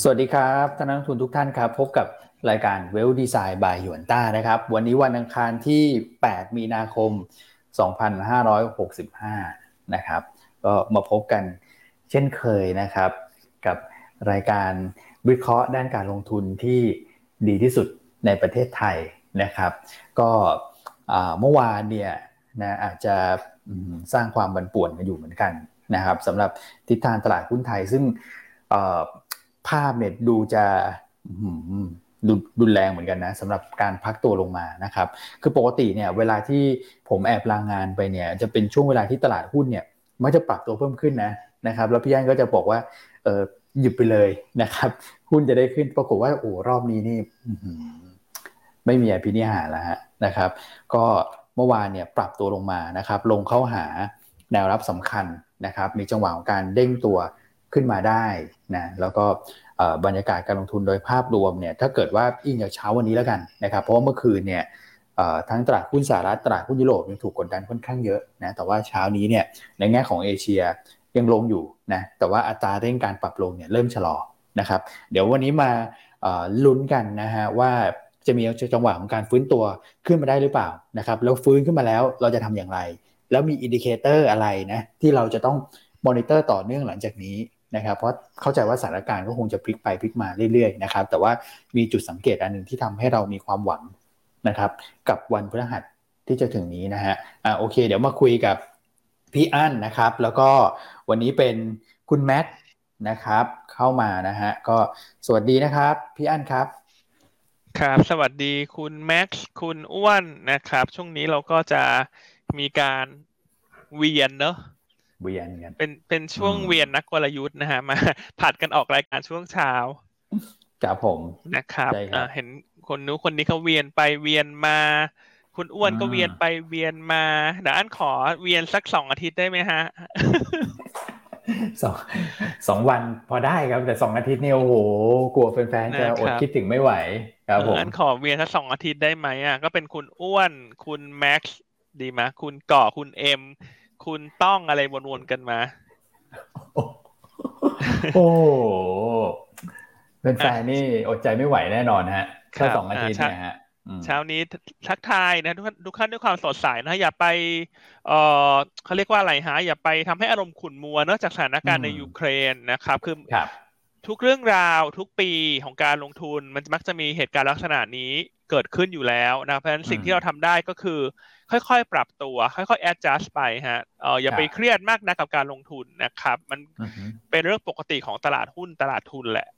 สวัสดีครับท่านนักทุนทุกท่านครับ พบกับรายการเวลดีไซน์บายหยวนต้านะครับ วันนี้วันอังคารที่ 8 มีนาคม 2565 นะครับ ก็มาพบกันเช่นเคยนะครับ กับรายการวิเคราะห์ด้านการลงทุนที่ดีที่สุดในประเทศไทยนะครับ ก็เมื่อวานเนี่ยนะอาจจะสร้างความบันป่วนกันอยู่เหมือนกันนะครับสำหรับทิศทางตลาดหุ้นไทยซึ่ง ภาพเนี่ยดูจะดุนแรงเหมือนกันนะสำหรับการพักตัวลงมานะครับ คือปกติเนี่ยเวลาที่ผมแอบลางงานไปเนี่ย จะเป็นช่วงเวลาที่ตลาดหุ้นเนี่ยมันจะปรับตัวเพิ่มขึ้นนะนะครับ แล้วพี่ยันก็จะบอกว่าเออหยุดไปเลยนะครับ หุ้นจะได้ขึ้นปรากฏว่าโอ้รอบนี้นี่ไม่มีอภินิหารแล้วฮะนะครับ ก็เมื่อวานเนี่ยปรับตัวลงมานะครับ ลงเข้าหาแนวรับสำคัญนะครับ มีจังหวะของการเด้งตัว ขึ้นมาได้นะแล้วก็บรรยากาศการลงทุนโดยภาพรวมเนี่ยถ้าเกิดว่าอิงจากเช้าวันนี้แล้วกันนะครับเพราะว่าเมื่อคืนเนี่ยทั้งตลาดหุ้นสหรัฐตลาดหุ้นยุโรปยังถูกกดดันค่อนข้างเยอะนะแต่ว่าเช้านี้เนี่ยในแง่ของเอเชียยังลงอยู่นะแต่ว่าอัตราเร่งการปรับลงเนี่ยเริ่มชะลอนะครับเดี๋ยววันนี้มาลุ้นกันนะฮะว่าจะมีจังหวะของการฟื้นตัวขึ้นมาได้หรือเปล่านะครับแล้วฟื้นขึ้นมาแล้วเราจะทำอย่างไร แล้วมี indicator อะไรนะที่เราจะต้องมอนิเตอร์ต่อเนื่องหลังจากนี้ นะครับเพราะเข้าใจว่าสถานการณ์ก็คงจะพลิกไปพลิกมาเรื่อยๆนะครับแต่ว่ามีจุดสังเกตอันหนึ่งที่ทำให้เรามีความหวังนะครับกับวันพฤหัสที่จะถึงนี้นะฮะอ่าโอเค เดี๋ยวมาคุยกับพี่อั้นนะครับ แล้วก็วันนี้เป็นคุณแม็กนะครับเข้ามานะฮะก็สวัสดีนะครับพี่อั้นครับครับ สวัสดีคุณแม็กซ์คุณอ้วนนะครับ ช่วงนี้เราก็จะมีการเวียนเนอะ เวียนกันเป็นเป็นช่วงเวียนนักกลยุทธ์นะฮะมาผัดกันออกรายการช่วงเช้าครับผมนะครับเห็นคนนู้นคนนี้เขาเวียนไปเวียนมา คุณอ้วนก็เวียนไปเวียนมาเดี๋ยวอันขอเวียนสักสองอาทิตย์ได้ไหมฮะสองสองวันพอได้ครับ แต่สองอาทิตย์เนี่ยโอ้โหกลัวแฟนๆจะอดคิดถึงไม่ไหวครับผมอันขอเวียนสักสองอาทิตย์ได้ไหมอะก็เป็นคุณอ้วน คุณแม็กซ์ดีไหมคุณก่อคุณเอ็ม คุณต้องอะไรวนๆกันมา โอ้เป็นแฟนนี่อดใจไม่ไหวแน่นอนฮะแค่สองนาทีเนี่ยฮะเช้านี้ทักทายนะทุกทุกท่านด้วยความสดใสนะอย่าไปเออเขาเรียกว่าอะไรฮะอย่าไปทำให้อารมณ์ขุ่นมัวเนื่องจากสถานการณ์ในยูเครนนะครับคือทุกเรื่องราวทุกปีของการลงทุนมันมักจะมีเหตุการณ์ลักษณะนี้ เกิดขึ้นอยู่แล้วนะเพราะฉะนั้นสิ่งที่เราทำได้ก็คือ ค่อยๆ ปรับตัว ค่อยๆ adjust ไปฮะเอออย่าไปเครียดมากนะกับการลงทุนนะครับ มันเป็นเรื่องปกติของตลาดหุ้นตลาดทุนแหละ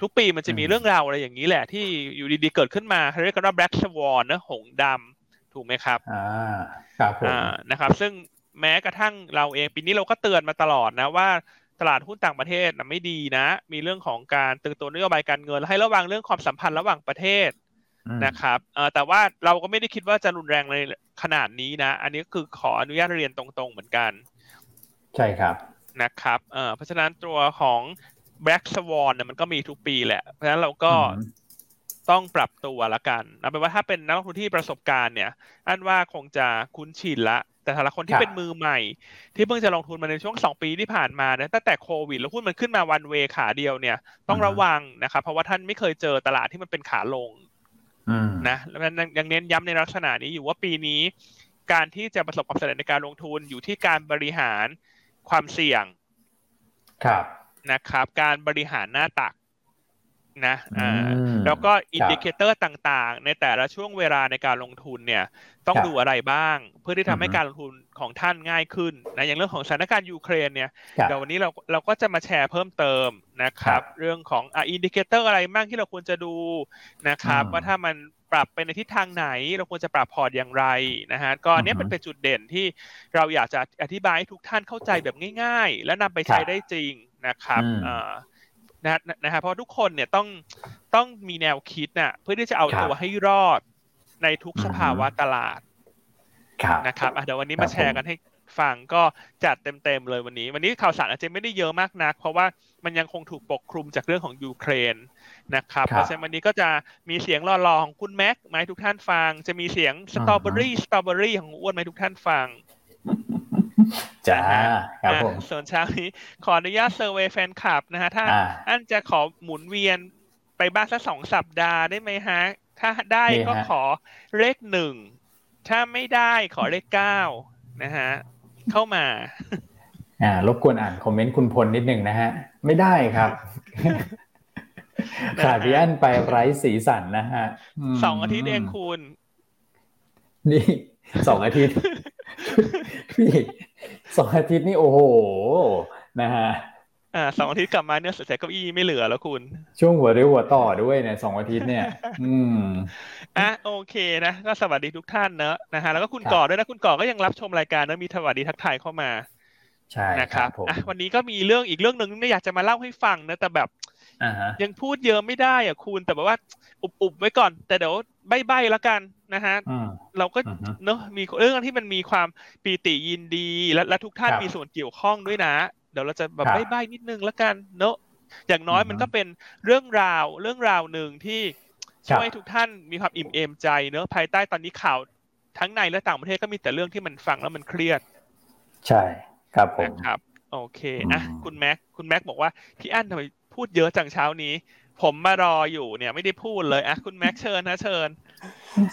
ทุกปีมันจะมีเรื่องราวอะไรอย่างนี้แหละ ที่อยู่ดีๆเกิดขึ้นมาเรียกกันว่า black swan นะหงดำถูกไหมครับอ่าครับผมนะครับ ซึ่งแม้กระทั่งเราเองปีนี้เราก็เตือนมาตลอดนะว่าตลาดหุ้นต่างประเทศนะไม่ดีนะ มีเรื่องของการตึงตัวนโยบายการเงิน ให้ระวังเรื่องความสัมพันธ์ระหว่างประเทศ นะครับแต่ว่าเราก็ไม่ได้คิดว่าจะรุนแรงในขนาดนี้นะ อันนี้ก็คือขออนุญาตเรียนตรงๆเหมือนกัน ใช่ครับนะครับเพราะฉะนั้นตัวของ Black Swan เนี่ยมันก็มีทุกปีแหละ เพราะฉะนั้นเราก็ต้องปรับตัวละกันเอาเป็นว่าถ้าเป็นนักลงทุนที่ประสบการณ์เนี่ย อันว่าคงจะคุ้นชินละ แต่สำหรับคนที่เป็นมือใหม่ ที่เพิ่งจะลงทุนมาในช่วงสองปีที่ผ่านมาเนี่ยตั้งแต่โควิด แล้วหุ้นมันขึ้นมาวันเวขาเดียวเนี่ย ต้องระวังนะครับ เพราะว่าท่านไม่เคยเจอตลาดที่มันเป็นขาลง นะแล้วยังเน้นย้ำในลักษณะนี้อยู่ว่าปีนี้ การที่จะประสบความสำเร็จในการลงทุนอยู่ที่การบริหารความเสี่ยง ครับนะครับ การบริหารหน้าตักนะอ่า แล้วก็ indicator ต่างๆ ในแต่ละช่วงเวลาในการลงทุนเนี่ย ต้องดูอะไรบ้าง เพื่อที่ทำให้การลงทุนของท่านง่ายขึ้นนะอย่างเรื่องของสถานการณ์ยูเครนเนี่ยเดี๋ยววันนี้เราเราก็จะมาแชร์เพิ่มเติมนะครับ เรื่องของอ่า indicator อะไรบ้างที่เราควรจะดูนะครับว่าถ้ามันปรับไปในทิศทางไหน เราควรจะปรับพอร์ตอย่างไรนะฮะก็อันนี้เป็นเป็นจุดเด่นที่เราอยากจะอธิบายให้ทุกท่านเข้าใจแบบง่าย ๆ และนำไปใช้ได้จริงนะครับอ่า นะนะฮะเพราะทุกคนเนี่ยต้องต้องมีแนวคิดน่ะเพื่อที่จะเอาตัวให้รอดในทุกสภาวะตลาดนะครับเดี๋ยววันนี้มาแชร์กันให้ฟังก็จัดเต็มๆเลยวันนี้ วันนี้ข่าวสารอาจจะไม่ได้เยอะมากนัก เพราะว่ามันยังคงถูกปกคลุมจากเรื่องของยูเครนนะครับเพราะฉะนั้นวันนี้ก็จะมีเสียงหล่อๆของคุณแม็กไหมทุกท่านฟัง จะมีเสียงสตรอเบอรี่สตรอเบอรี่ของอั้นไหมทุกท่านฟัง จ้าครับผมส่วนเช้านี้ขออนุญาต survey แฟนคลับนะฮะ ถ้าอั้นจะขอหมุนเวียนไปบ้างสักสองสัปดาห์ได้ไหมฮะ ถ้าได้ก็ขอเลขหนึ่ง ถ้าไม่ได้ขอเลขเก้านะฮะ เข้ามาอ่ารบกวนอ่านคอมเมนต์คุณพลนิดหนึ่งนะฮะ ไม่ได้ครับขาดพี่อันไปไร้สีสันนะฮะสองอาทิตย์เองคุณ นี่ สองอาทิตย์พี่สองอาทิตย์นี่โอ้โหนะฮะอ่าสองอาทิตย์กลับมาเนี่ยเสียเก้าอี้ไม่เหลือแล้วคุณ ช่วงหัวเรียวหัวต่อด้วยเนี่ยสองอาทิตย์เนี่ย อืมอะโอเคนะก็สวัสดีทุกท่านเนอะนะฮะแล้วก็คุณก่อด้วยนะคุณก่อก็ยังรับชมรายการนะมีสวัสดีทักทายเข้ามาใช่นะครับอะวันนี้ก็มีเรื่องอีกเรื่องหนึ่งที่อยากจะมาเล่าให้ฟังนะแต่แบบยังพูดเยอะไม่ได้อะคุณแต่แบบว่าอุบๆไว้ก่อน แต่เดี๋ยว ใบ้ๆแล้วกันนะฮะเราก็เนอะมีเรื่องที่มันมีความปีติยินดีและและทุกท่านมีส่วนเกี่ยวข้องด้วยนะ เดี๋ยวเราจะแบบใบ้ๆนิดนึงแล้วกันเนอะอย่างน้อยมันก็เป็นเรื่องราวเรื่องราวหนึ่งที่ช่วยทุกท่านมีความอิ่มเอมใจเนอะภายใต้ตอนนี้ข่าวทั้งในและต่างประเทศก็มีแต่เรื่องที่มันฟังแล้วมันเครียด ใช่ครับผมครับ โอเคอะคุณแม็กคุณแม็กบอกว่าพี่อั้นทำไมพูดเยอะจังเช้านี้ ผมมารออยู่เนี่ยไม่ได้พูดเลยอะคุณแม็กเชิญนะเชิญ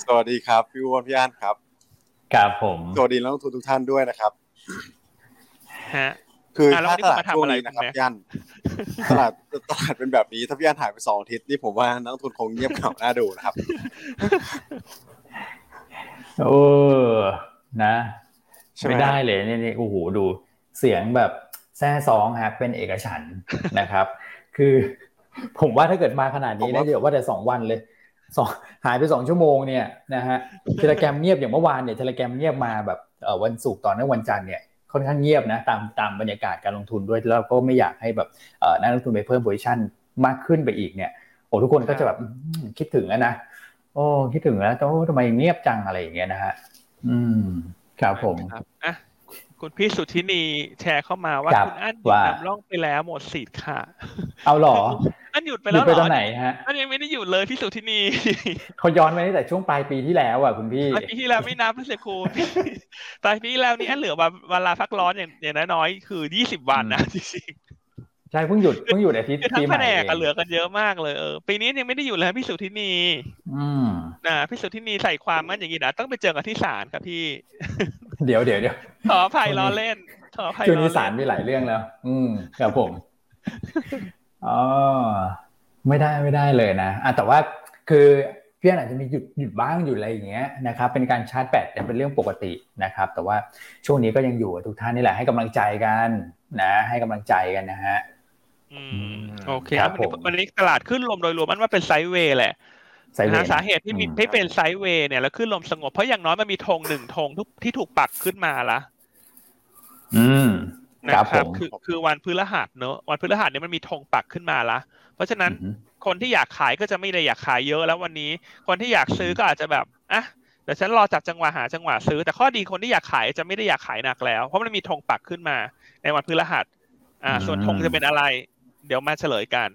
สวัสดีครับ พี่วอนพี่อั้นครับครับผมสวัสดีนักลงทุนทุกท่านด้วยนะครับฮะคือถ้าตลาดช่วงนี้นะครับย่านตลาดตลาดเป็นแบบนี้ถ้าพี่อันหายไปสองอาทิตย์นี่ผมว่านักทุนคงเงียบเหงาน่าดูนะครับโอ้นะไม่ได้เลยนี่นี่โอ้โหดู เสียงแบบแซ่ซองฮะเป็นเอกฉันนะครับ คือ ผมว่าถ้าเกิดมาขนาดนี้นะเดี๋ยวว่าแต่สองวันเลยสองหายไปสองชั่วโมงเนี่ยนะฮะเทเลแกรมเงียบอย่างเมื่อวานเนี่ยเทเลแกรมเงียบมาแบบวันศุกร์ตอนนั้นวันจันทร์เนี่ยค่อนข้างเงียบนะตามตามบรรยากาศการลงทุนด้วยแล้วก็ไม่อยากให้แบบนักลงทุนไปเพิ่มโพซิชันมากขึ้นไปอีกเนี่ยโอ้ทุกคนก็จะแบบคิดถึงนะโอ้คิดถึงแล้วโอ้ทำไมเงียบจังอะไรอย่างเงี้ยนะฮะอืมครับผมอะคุณพี่สุธินีแชร์เข้ามาว่าคุณอั้นนำร่องไปแล้วหมดสิทธิ์ค่ะ เอาหรอ อันหยุดไปแล้วหรอไปตอนไหนฮะอันยังไม่ได้หยุดเลยพี่สุธินีเขาย้อนไปตั้งแต่ช่วงปลายปีที่แล้วอะคุณพี่ปลายปีที่แล้วไม่นับเลยครูปลายปีที่แล้วนี่อันเหลือเวลาพักร้อนอย่างอย่างน้อยคือยี่สิบวันนะจริงใช่เพิ่งหยุดเพิ่งหยุดอาทิตย์ปีใหม่ทั้งแผนกเหลือกันเยอะมากเลยเออปีนี้ยังไม่ได้หยุดเลยพี่สุธินีอืมนะพี่สุธินีใส่ความมันอย่างนี้นะต้องไปเจอกันที่ศาลครับพี่ เดี๋ยวเดี๋ยวเดี๋ยวขออภัยล้อเล่นขออภัยช่วงนี้ศาลมีหลายเรื่องแล้ว อืมครับผม อ๋อไม่ได้ไม่ได้เลยนะอะแต่ว่าคือพี่อาจจะมีหยุดหยุดบ้างอยู่อะไรอย่างเงี้ยนะครับเป็นการชาร์จแบตเป็นเรื่องปกตินะครับ แต่ว่าช่วงนี้ก็ยังอยู่ทุกท่านนี่แหละให้กำลังใจกันนะ ให้กำลังใจกันนะฮะอืมโอเคครับวันนี้ตลาดขึ้นลมโดยรวมมันว่าเป็นไซด์เวย์แหละสาเหตุที่มีที่เป็นไซด์เวย์เนี่ยแล้วขึ้นลมสงบเพราะอย่างน้อยมันมีธงหนึ่งธงทุกที่ถูกปักขึ้นมาละอืม นะครับคือคือวันพฤหัสเนอะวันพฤหัสเนี่ยมันมีธงปักขึ้นมาละเพราะฉะนั้นคนที่อยากขายก็จะไม่ได้อยากขายเยอะแล้ววันนี้ คนที่อยากซื้อก็อาจจะแบบอะเดี๋ยวฉันรอจับจังหวะหาจังหวะซื้อ แต่ข้อดีคนที่อยากขายจะไม่ได้อยากขายหนักแล้ว เพราะมันมีธงปักขึ้นมา ในวันพฤหัส อ่า ส่วนธงจะเป็นอะไร เดี๋ยวมาเฉลยกัน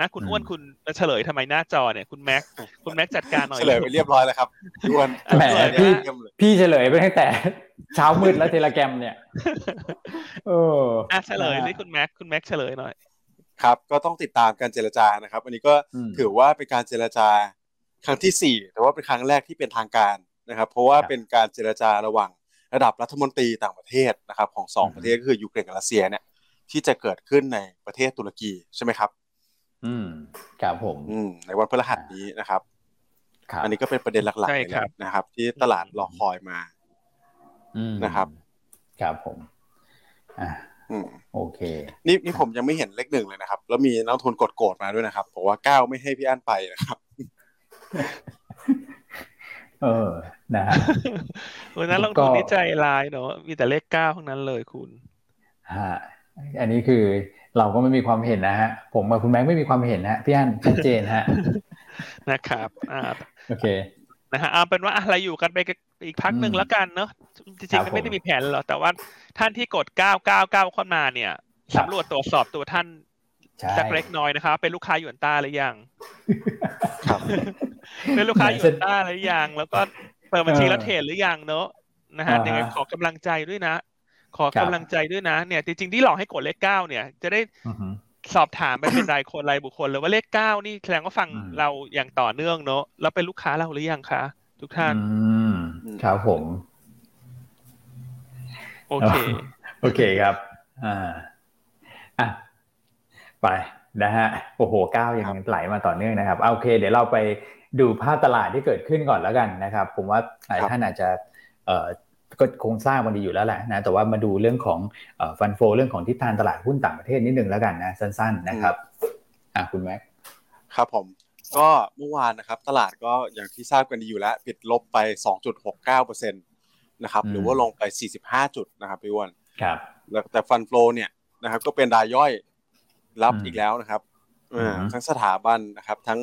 อะคุณอ้วนคุณเฉลยทำไมหน้าจอเนี่ยคุณแม็กคุณแม็กจัดการหน่อยเฉลยไปเรียบร้อยแล้วครับอ้วนแหมพี่พี่เฉลยไปตั้งแต่ เช้ามืดแล้วเทเลแกรมเนี่ยเอออะเฉลยสิคุณแม็กคุณแม็กเฉลยหน่อย ครับ ก็ต้องติดตามการเจรจานะครับ อันนี้ก็ถือว่าเป็นการเจรจาครั้งที่สี่แต่ว่าเป็นครั้งแรกที่เป็นทางการนะครับ เพราะว่าเป็นการเจรจาระหว่างระดับรัฐมนตรีต่างประเทศนะครับ ของสองประเทศก็คือยูเครนกับรัสเซียเนี่ยที่จะเกิดขึ้นในประเทศตุรกีใช่ไหมครับ อืมครับผม อืมในวันพฤหัสนี้นะครับอันนี้ก็เป็นประเด็นหลักๆเลยนะครับ ที่ตลาดรอคอยมานะครับ ครับผมอ่าโอเค นี่นี่ผมยังไม่เห็นเลขหนึ่งเลยนะครับ แล้วมีนักทุนกดโกรธมาด้วยนะครับบอกว่าเก้าไม่ให้พี่อั้นไปนะครับ เออนะฮะวันนั้นลงทุนนี่ใจลายเนาะมีแต่เลขเก้าทั้งนั้นเลยคุณฮะอันนี้คือ เราก็ไม่มีความเห็นนะฮะ ผมกับคุณแม็กไม่มีความเห็นนะพี่อั้นชัดเจนฮะนะครับอ่าโอเคนะฮะเอาเป็นว่าอะไรอยู่กันไปอีกพักหนึ่งแล้วกันเนาะจริงๆไม่ได้มีแผนหรอกแต่ว่าท่านที่กดเก้าเก้าเก้าเข้ามาเนี่ยสำรวจตรวจสอบตัวท่านสักเล็กน้อยนะครับเป็นลูกค้าหยวนต้าหรือยังเป็นลูกค้าหยวนต้าหรือยังแล้วก็เปิดบัญชีแล้วเทรดหรือยังเนาะนะฮะยังไงขอกำลังใจด้วยนะ ขอกำลังใจด้วยนะเนี่ยจริงๆที่หลอกให้กดเลขเก้าเนี่ย จะได้สอบถามไปเป็นรายคนรายบุคคลเลยว่าเลขเก้านี่แสดงว่าฟังเราอย่างต่อเนื่องเนอะแล้วเป็นลูกค้าเราหรือยังคะ ทุกท่านครับผม โอเค โอเคครับ อ่าอะไปนะฮะโอ้โหก้าวยังไหลมาต่อเนื่องนะครับโอเค เดี๋ยวเราไปดูภาพตลาดที่เกิดขึ้นก่อนแล้วกันนะครับ ผมว่าหลายท่านอาจจะ เอ่อก็คงทราบมันดีอยู่แล้วแหละนะแต่ว่ามาดูเรื่องของฟันโฟเรื่องของทิศทางตลาดหุ้นต่างประเทศนิดนึงแล้วกันนะสั้น ๆนะครับอะคุณแม็กครับผมก็เมื่อวานนะครับตลาดก็อย่างที่ทราบกันดีอยู่แล้วปิดลบไป 2.69%นะครับหรือว่าลงไป 45 จุดนะครับพี่วอนครับแต่ฟันโฟเนี่ยนะครับก็เป็นรายย่อยรับอีกแล้วนะครับทั้งสถาบันนะครับ ทั้ง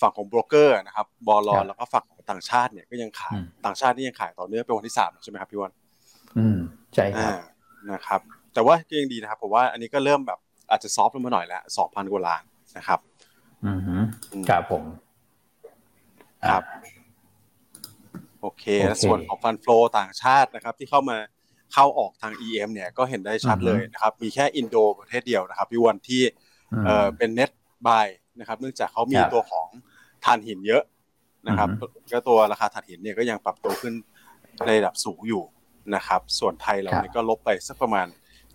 ฝั่งของโบรกเกอร์นะครับบอลแล้วก็ฝั่งของ ต่างชาติเนี่ยก็ยังขายต่างชาตินี่ยังขายต่อเนื่องเป็นวันที่สามใช่ไหมครับพี่อั้นอืมใช่ครับนะครับ แต่ว่าก็ยังดีนะครับผมว่าอันนี้ก็เริ่มแบบอาจจะ soft ลงมาหน่อยแล้วสองพันกว่าล้านนะครับ อืมครับผมครับโอเค ส่วนของ fund flow ต่างชาตินะครับ ที่เข้ามาเข้าออกทาง EM เนี่ยก็เห็นได้ชัดเลยนะครับ มีแค่อินโดประเทศเดียวนะครับพี่อั้นที่เอ่อเป็น net buy นะครับ เนื่องจากเขามีตัวของถ่านหินเยอะ นะครับก็ตัวราคาถ่านหินเนี่ยก็ยังปรับตัวขึ้นในระดับสูงอยู่นะครับ ส่วนไทยเราเนี่ยก็ลบไปสักประมาณ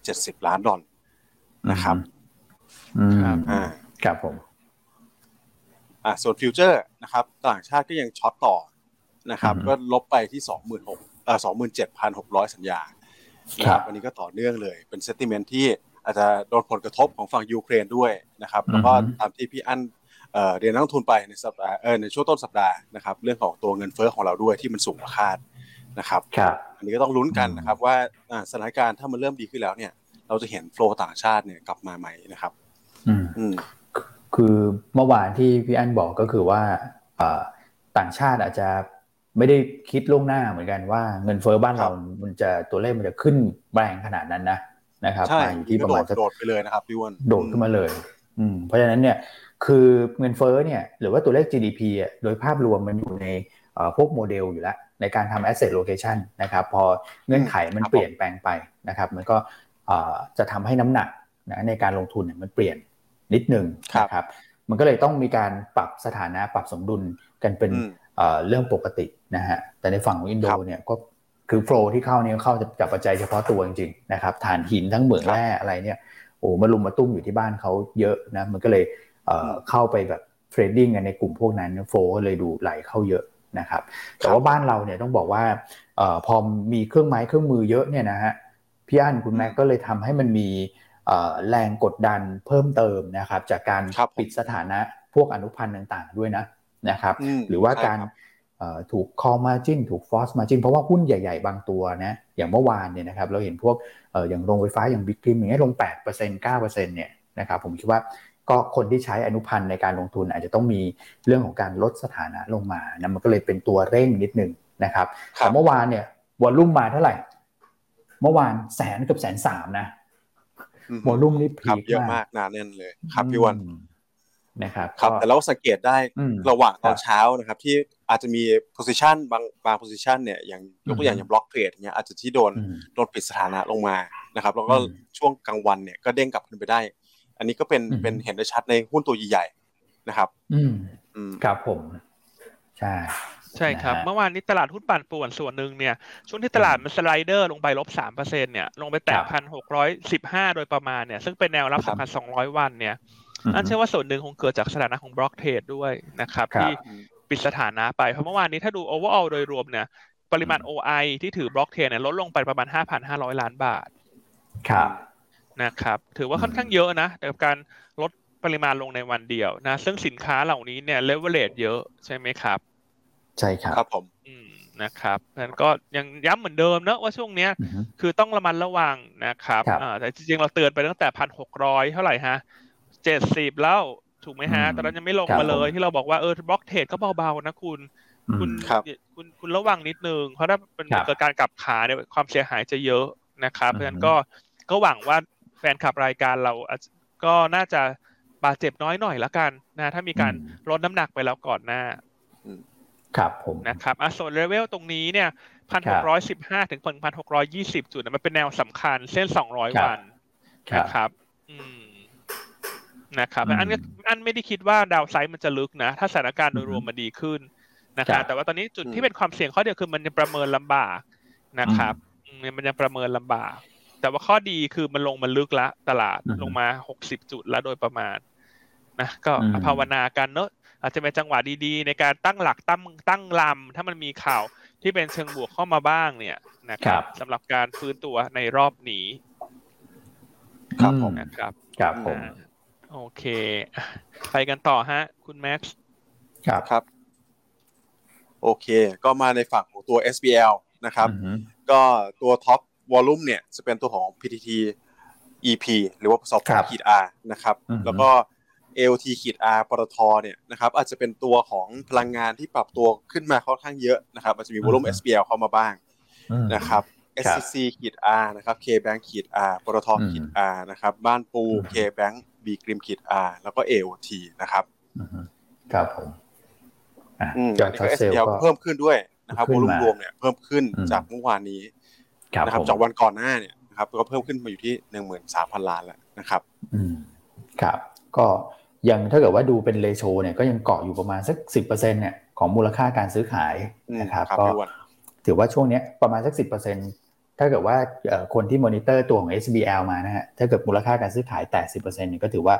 เจ็ดสิบล้านดอลนะครับครับอ่าครับผมอ่าส่วนฟิวเจอร์นะครับ ต่างชาติก็ยัง short ต่อนะครับ ก็ลบไปที่สองหมื่นหกเอ่อสองหมื่นเจ็ดพันหกร้อยสัญญาครับวันนี้ก็ต่อเนื่องเลย เป็นเซติเมนต์ที่อาจจะโดนผลกระทบของฝั่งยูเครนด้วยนะครับ แล้วก็ตามที่พี่อั้น เรียนนักทุนไปในสัปดาห์เออในช่วงต้นสัปดาห์นะครับเรื่องของตัวเงินเฟ้อของเราด้วยที่มันสูงกว่าคาดนะครับครับอันนี้ก็ต้องลุ้นกันนะครับว่าสถานการณ์ถ้ามันเริ่มดีขึ้นแล้วเนี่ย เราจะเห็นโฟล์ต่างชาติเนี่ยกลับมาใหม่นะครับอืมคือเมื่อวานที่พี่อั้นบอกก็คือว่าต่างชาติอาจจะไม่ได้คิดล่วงหน้าเหมือนกันว่าเงินเฟ้อบ้านเรา มันจะตัวเลขมันจะขึ้นแรงขนาดนั้นนะนะครับมาอยู่ที่ประมาณโดดไปเลยนะครับพี่วนโดดขึ้นมาเลย อืมเพราะฉะนั้นเนี่ย คือเงินเฟ้อเนี่ยหรือว่าตัวเลข GDP อะโดยภาพรวมมันอยู่ในพวกโมเดลอยู่แล้ว ในการทำ asset location นะครับพอเงื่อนไขมันเปลี่ยนแปลงไปนะครับมันก็จะทำให้น้ำหนักนะในการลงทุนเนี่ยมันเปลี่ยนนิดนึงนะครับมันก็เลยต้องมีการปรับสถานะปรับสมดุลกันเป็นเรื่องปกตินะฮะแต่ในฝั่งของอินโดเนี่ยก็คือโฟลที่เข้าเนี่ยเข้าจากปัจจัยเฉพาะตัวจริงๆนะครับฐานหินทั้งเหมืองแร่อะไรเนี่ยโอ้มาลุมมาตุ้มอยู่ที่บ้านเขาเยอะนะมันก็เลย เข้าไปแบบเทรดดิ้งกันในกลุ่มพวกนั้นโฟก็เลยดูไหลเข้าเยอะนะครับ แต่ว่าบ้านเราเนี่ยต้องบอกว่าพอมีเครื่องไม้เครื่องมือเยอะเนี่ยนะฮะพี่อั้นคุณแม็กก็เลยทำให้มันมีแรงกดดันเพิ่มเติมนะครับ จากการปิดสถานะพวกอนุพันธ์ต่างๆด้วยนะนะครับ หรือว่าการถูก call margin ถูก force margin เพราะว่าหุ้นใหญ่ๆ บางตัวนะอย่างเมื่อวานเนี่ยนะครับเราเห็นพวกอย่างโรงไฟฟ้าอย่างบิ๊กริมอย่างเงี้ยลง 8% 9%เนี่ยนะครับผมคิดว่า ก็คนที่ใช้อนุพันธ์ในการลงทุนอาจจะต้องมีเรื่องของการลดสถานะลงมานะมันก็เลยเป็นตัวเร่งนิดนึงนะครับแต่เมื่อวานเนี่ยวอลลุ่มมาเท่าไหร่ เมื่อวานแสนกับแสนสามนะวอลลุ่มนี่พีคเยอะมากนานแน่นเลยครับพี่วันนะครับครับแต่เราสังเกตได้ระหว่างตอนเช้านะครับ ที่อาจจะมี position บางบาง position เนี่ยอย่างยกตัวอย่างอย่างบล็อกเทรดเนี่ยอาจจะที่โดนโดนปิดสถานะลงมานะครับ แล้วก็ช่วงกลางวันเนี่ยก็เด้งกลับขึ้นไปได้ อันนี้ก็เป็นเป็นเห็นได้ชัดในหุ้นตัวใหญ่ๆนะครับ อืมครับผม ใช่ใช่ครับ เมื่อวานนี้ตลาดหุ้นปั่นป่วนส่วนหนึ่งเนี่ย ช่วงที่ตลาดมันสไลเดอร์ลงไปลบสามเปอร์เซ็นเนี่ยลงไปแตะพันหกร้อยสิบห้าโดยประมาณเนี่ย ซึ่งเป็นแนวรับสำคัญสองร้อยวันเนี่ยอั้นเชื่อว่าส่วนหนึ่งคงเกิดจากสถานะของ block trade ด้วยนะครับ ที่ปิดสถานะไป เพราะเมื่อวานนี้ถ้าดู overall โดยรวมเนี่ยปริมาณ OI ที่ถือ block trade เนี่ยลดลงไปประมาณ 5,500 ล้านบาท ครับ นะครับถือว่าค่อนข้างเยอะนะกับการลดปริมาณลงในวันเดียวนะซึ่งสินค้าเหล่านี้เนี่ยเลเวลเลตเยอะใช่ไหมครับ ใช่ครับครับผมนะครับนั้นก็ยังย้ำเหมือนเดิมเนอะว่าช่วงเนี้ยคือต้องระมัดระวังนะครับแต่จริงๆเราเตือนไปตั้งแต่พันหกร้อยเท่าไหร่ฮะเจ็ดสิบแล้วถูกไหมฮะตอนนั้นยังไม่ลงมาเลยที่เราบอกว่าเออ block trade ก็เบาๆนะคุณคุณคุณคุณระวังนิดนึง เพราะถ้าเป็นเกิดการกลับขาเนี่ยความเสียหายจะเยอะนะครับเพราะฉะนั้นก็ก็หวังว่าแฟนคลับรายการเราก็น่าจะบาดเจ็บน้อยหน่อยละกันนะถ้ามีการลดน้ำหนักไปแล้วก่อนหน้าครับผมนะครับอะส่วนเลเวลตรงนี้เนี่ยพันหกร้อยสิบห้าถึงพันหกร้อยยี่สิบจุดมันเป็นแนวสำคัญเส้นสองร้อยวันนะครับ อืมนะครับอันอันไม่ได้คิดว่าดาวไซด์มันจะลึกนะ ถ้าสถานการณ์โดยรวมมันดีขึ้นนะครับแต่ว่าตอนนี้จุดที่เป็นความเสี่ยงข้อเดียวคือมันยังประเมินลำบากนะครับ มันยังประเมินลำบาก แต่ว่าข้อดีคือมันลงมาลึกละตลาดลงมาหกสิบจุดแล้วโดยประมาณนะก็ภาวนากันเนอะอาจจะเป็นจังหวะดีๆ ในการตั้งหลักตั้งตั้งลำถ้ามันมีข่าวที่เป็นเชิงบวกเข้ามาบ้างเนี่ยนะครับสำหรับการฟื้นตัวในรอบนี้ ครับผมนะครับครับผมโอเค ไปกันต่อฮะ คุณแม็กซ์ครับครับ โอเค ก็มาในฝั่งของตัว SBL นะครับ ก็ตัวท็อป วอลลุ่มเนี่ยจะเป็นตัวของ PTT EP หรือว่าสอบขีด R นะครับ แล้วก็ AOT ขีด R ปตทเนี่ยนะครับอาจจะเป็นตัวของพลังงานที่ปรับตัวขึ้นมาค่อนข้างเยอะนะครับอาจจะมีวอลุ่ม SBL เข้ามาบ้างนะครับ SCC ขีด R นะครับ KBank ขีด R ปตทขีด R นะครับ บ้านปู KBank บีกริมขีด R แล้วก็ AOT นะครับครับผม short sell ก็เพิ่มขึ้นด้วยนะครับ volume รวมเนี่ยเพิ่มขึ้นจากเมื่อวานนี้ นะครับจากวันก่อนหน้าเนี่ยนะครับก็เพิ่มขึ้นมาอยู่ที่หนึ่งหมื่นสามพันล้านแล้วนะครับอืมครับก็ยังถ้าเกิดว่าดูเป็น ratio เนี่ยก็ยังเกาะอยู่ประมาณสักสิบเปอร์เซ็นเนี่ยของมูลค่าการซื้อขายนะครับก็ถือว่าช่วงนี้ประมาณสักสิบเปอร์เซ็นถ้าเกิดว่าคนที่มอนิเตอร์ตัวของ SBL มานะฮะถ้าเกิดมูลค่าการซื้อขายแตะสิบเปอร์เซ็นต์ก็ถือว่า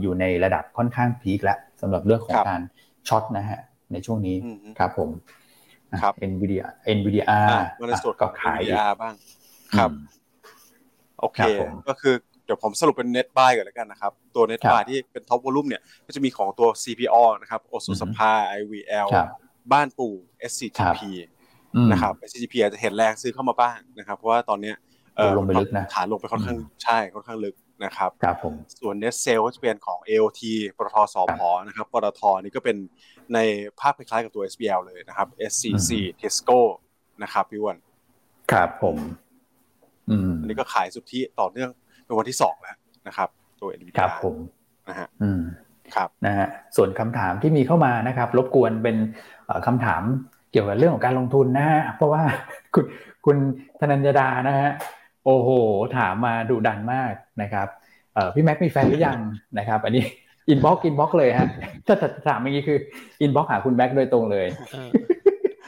อยู่ในระดับค่อนข้างพีคแล้วสำหรับเรื่องของการช็อตนะฮะในช่วงนี้ครับผม ครับ NVIDIA NVIDIA ก็ขายบ้างครับ โอเค ก็คือเดี๋ยวผมสรุปเป็น net buy ก่อนแล้วกันนะครับ ตัว net buy ที่เป็น top volume เนี่ย ก็จะมีของตัว CPO นะครับโอสุสภา IVL บ้านปู่ SCTP นะครับ SCTP อาจจะเห็นแรงซื้อเข้ามาบ้างนะครับ เพราะว่าตอนเนี้ยลงไปลึกนะฐานลงไปค่อนข้างใช่ค่อนข้างลึกนะครับครับผมส่วน net sale ก็จะเป็นของ AOT ปตทสพนะครับปตทนี่ก็เป็น ในภาพคล้ายๆกับตัว SBL เลยนะครับ SCC Tesco นะครับพี่วันครับผมอืมอันนี้ก็ขายสุทธิต่อเนื่องเป็นวันที่สองแล้วนะครับ ตัว NVIDIA ครับผมนะฮะอืมครับนะฮะส่วนคำถามที่มีเข้ามานะครับ รบกวนเป็นคำถามเกี่ยวกับเรื่องของการลงทุนนะฮะเพราะว่าคุณคุณธนัญญดานะฮะโอ้โห ถามมาดุดันมากนะครับเออพี่แม็กมีแฟนหรือยังนะครับ อันนี้ inbox inbox เลยฮะถ้าถามเมื่อกี้คือ inbox หาคุณแม็กโดยตรงเลย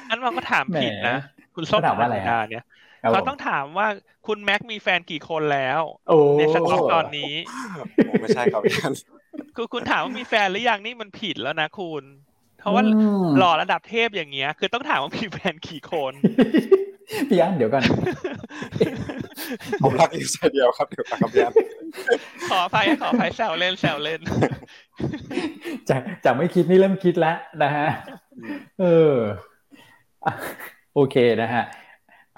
อันว่าก็ถามผิดนะ คุณส้มถามว่าอะไรเนี่ยเขาต้องถามว่าคุณแม็กมีแฟนกี่คนแล้วในสต็อกตอนนี้ไม่ใช่ครับคือคุณถามว่ามีแฟนหรือยังนี่มันผิดแล้วนะคุณ เพราะว่าหล่อระดับเทพอย่างเงี้ย คือต้องถามว่ามีแฟนกี่คนพี่อันเดี๋ยวกัน ผมรักอยู่ใจเดียวครับเดี๋ยวกันครับพี่อันขออภัยขออภัยแซวเล่นแซวเล่นจากจากไม่คิดนี่เริ่มคิดแล้วนะฮะเออโอเคนะฮะ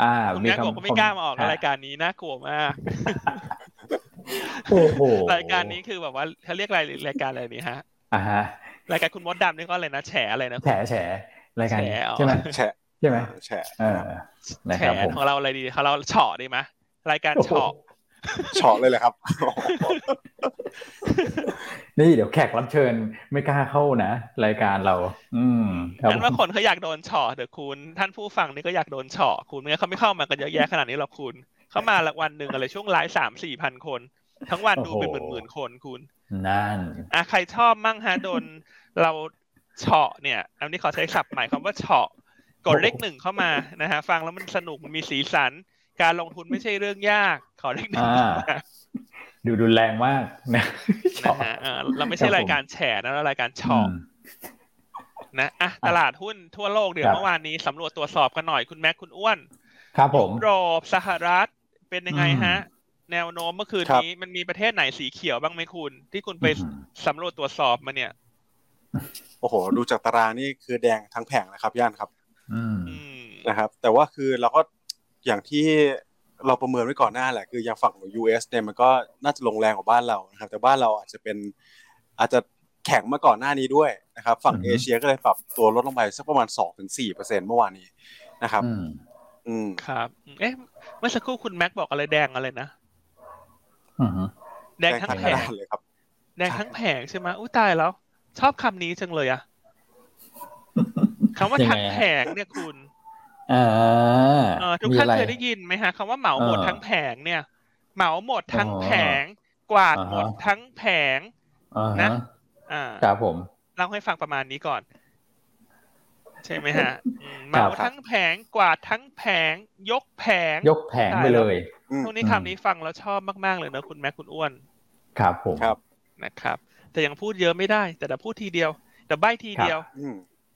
อ่ามีคำผมไม่กล้ามาออกรายการนี้น่ากลัวมากโอ้โหรายการนี้คือแบบว่าเขาเรียกรายรายการอะไรนี่ฮะอ่าฮะรายการคุณมดดำนี่ก็อะไรนะแฉอะไรนะแฉแฉรายการใช่ไหมแฉใช่ไหมแฉเออแฉของเราอะไรดีของเราเฉาะดีไหม รายการเฉาะเฉาะเลยเลยครับ นี่เดี๋ยวแขกรับเชิญไม่กล้าเข้านะ รายการเรา อืมงั้นว่าคนเขาอยากโดนเฉาะเดี๋ยวคุณ ท่านผู้ฟังนี่ก็อยากโดนเฉาะคุณไม่งั้นเขาไม่เข้ามากันเยอะแยะขนาดนี้หรอกคุณ เข้ามาละวันหนึ่งอะไรช่วงไลฟ์สามสี่พันคน ทั้งวันดูเป็นหมื่นหมื่นคนคุณนั่นอะใครชอบมั่งฮะโดนเราเฉาะเนี่ย อันนี้ขอใช้ศัพท์ใหม่คำว่าเฉาะกดเลขหนึ่งเข้ามานะฮะฟังแล้วมันสนุกมันมีสีสัน การลงทุนไม่ใช่เรื่องยาก ขอเลขหนึ่งดูดูแรงมากนะนะฮะเราไม่ใช่รายการแฉนะเรารายการชอบนะอะตลาดหุ้นทั่วโลกเดี๋ยวเมื่อวานนี้สำรวจตรวจสอบกันหน่อยคุณแม็กคุณอ้วน ครับผมโรปสหรัฐเป็นยังไงฮะ แนวโน้มเมื่อคืนนี้มันมีประเทศไหนสีเขียวบ้างไหมคุณ ที่คุณไปสำรวจตรวจสอบมาเนี่ย โอ้โห ดูจากตารางนี่คือแดงทั้งแผงนะครับย่านครับนะครับ แต่ว่าคือเราก็ อย่างที่เราประเมินไว้ก่อนหน้าแหละคืออย่างฝั่งของ US เนี่ยมันก็น่าจะลงแรงกว่าบ้านเรานะครับ แต่บ้านเราอาจจะเป็นอาจจะแข็งมาก่อนหน้านี้ด้วยนะครับ ฝั่งเอเชียก็เลยปรับตัวลดลงไปสักประมาณสองถึงสี่เปอร์เซ็นเมื่อวานนี้นะครับ อืมครับ เอ๊ะเมื่อสักครู่คุณแม็กบอกอะไรแดงอะไรนะแดงทั้งแผงเลยครับ แดงทั้งแผงใช่ไหมอุ้ยตายแล้ว ชอบคำนี้จังเลยอะคำว่าทั้งแผงเนี่ยคุณ อ่าทุกท่านเคยได้ยินไหมฮะคำว่าเหมาหมดทั้งแผงเนี่ย เหมาหมดทั้งแผง กวาดหมดทั้งแผงนะอ่าครับผม เล่าให้ฟังประมาณนี้ก่อน ใช่ไหมฮะเหมาทั้งแผงกวาดทั้งแผง ยกแผง ยกแผงไปเลยตรงนี้คำนี้ฟังแล้วชอบมาก ๆ เลยนะคุณแม่คุณอ้วนครับผม ครับ นะครับ แต่ยังพูดเยอะไม่ได้ แต่แต่พูดทีเดียวแต่ใบทีเดียว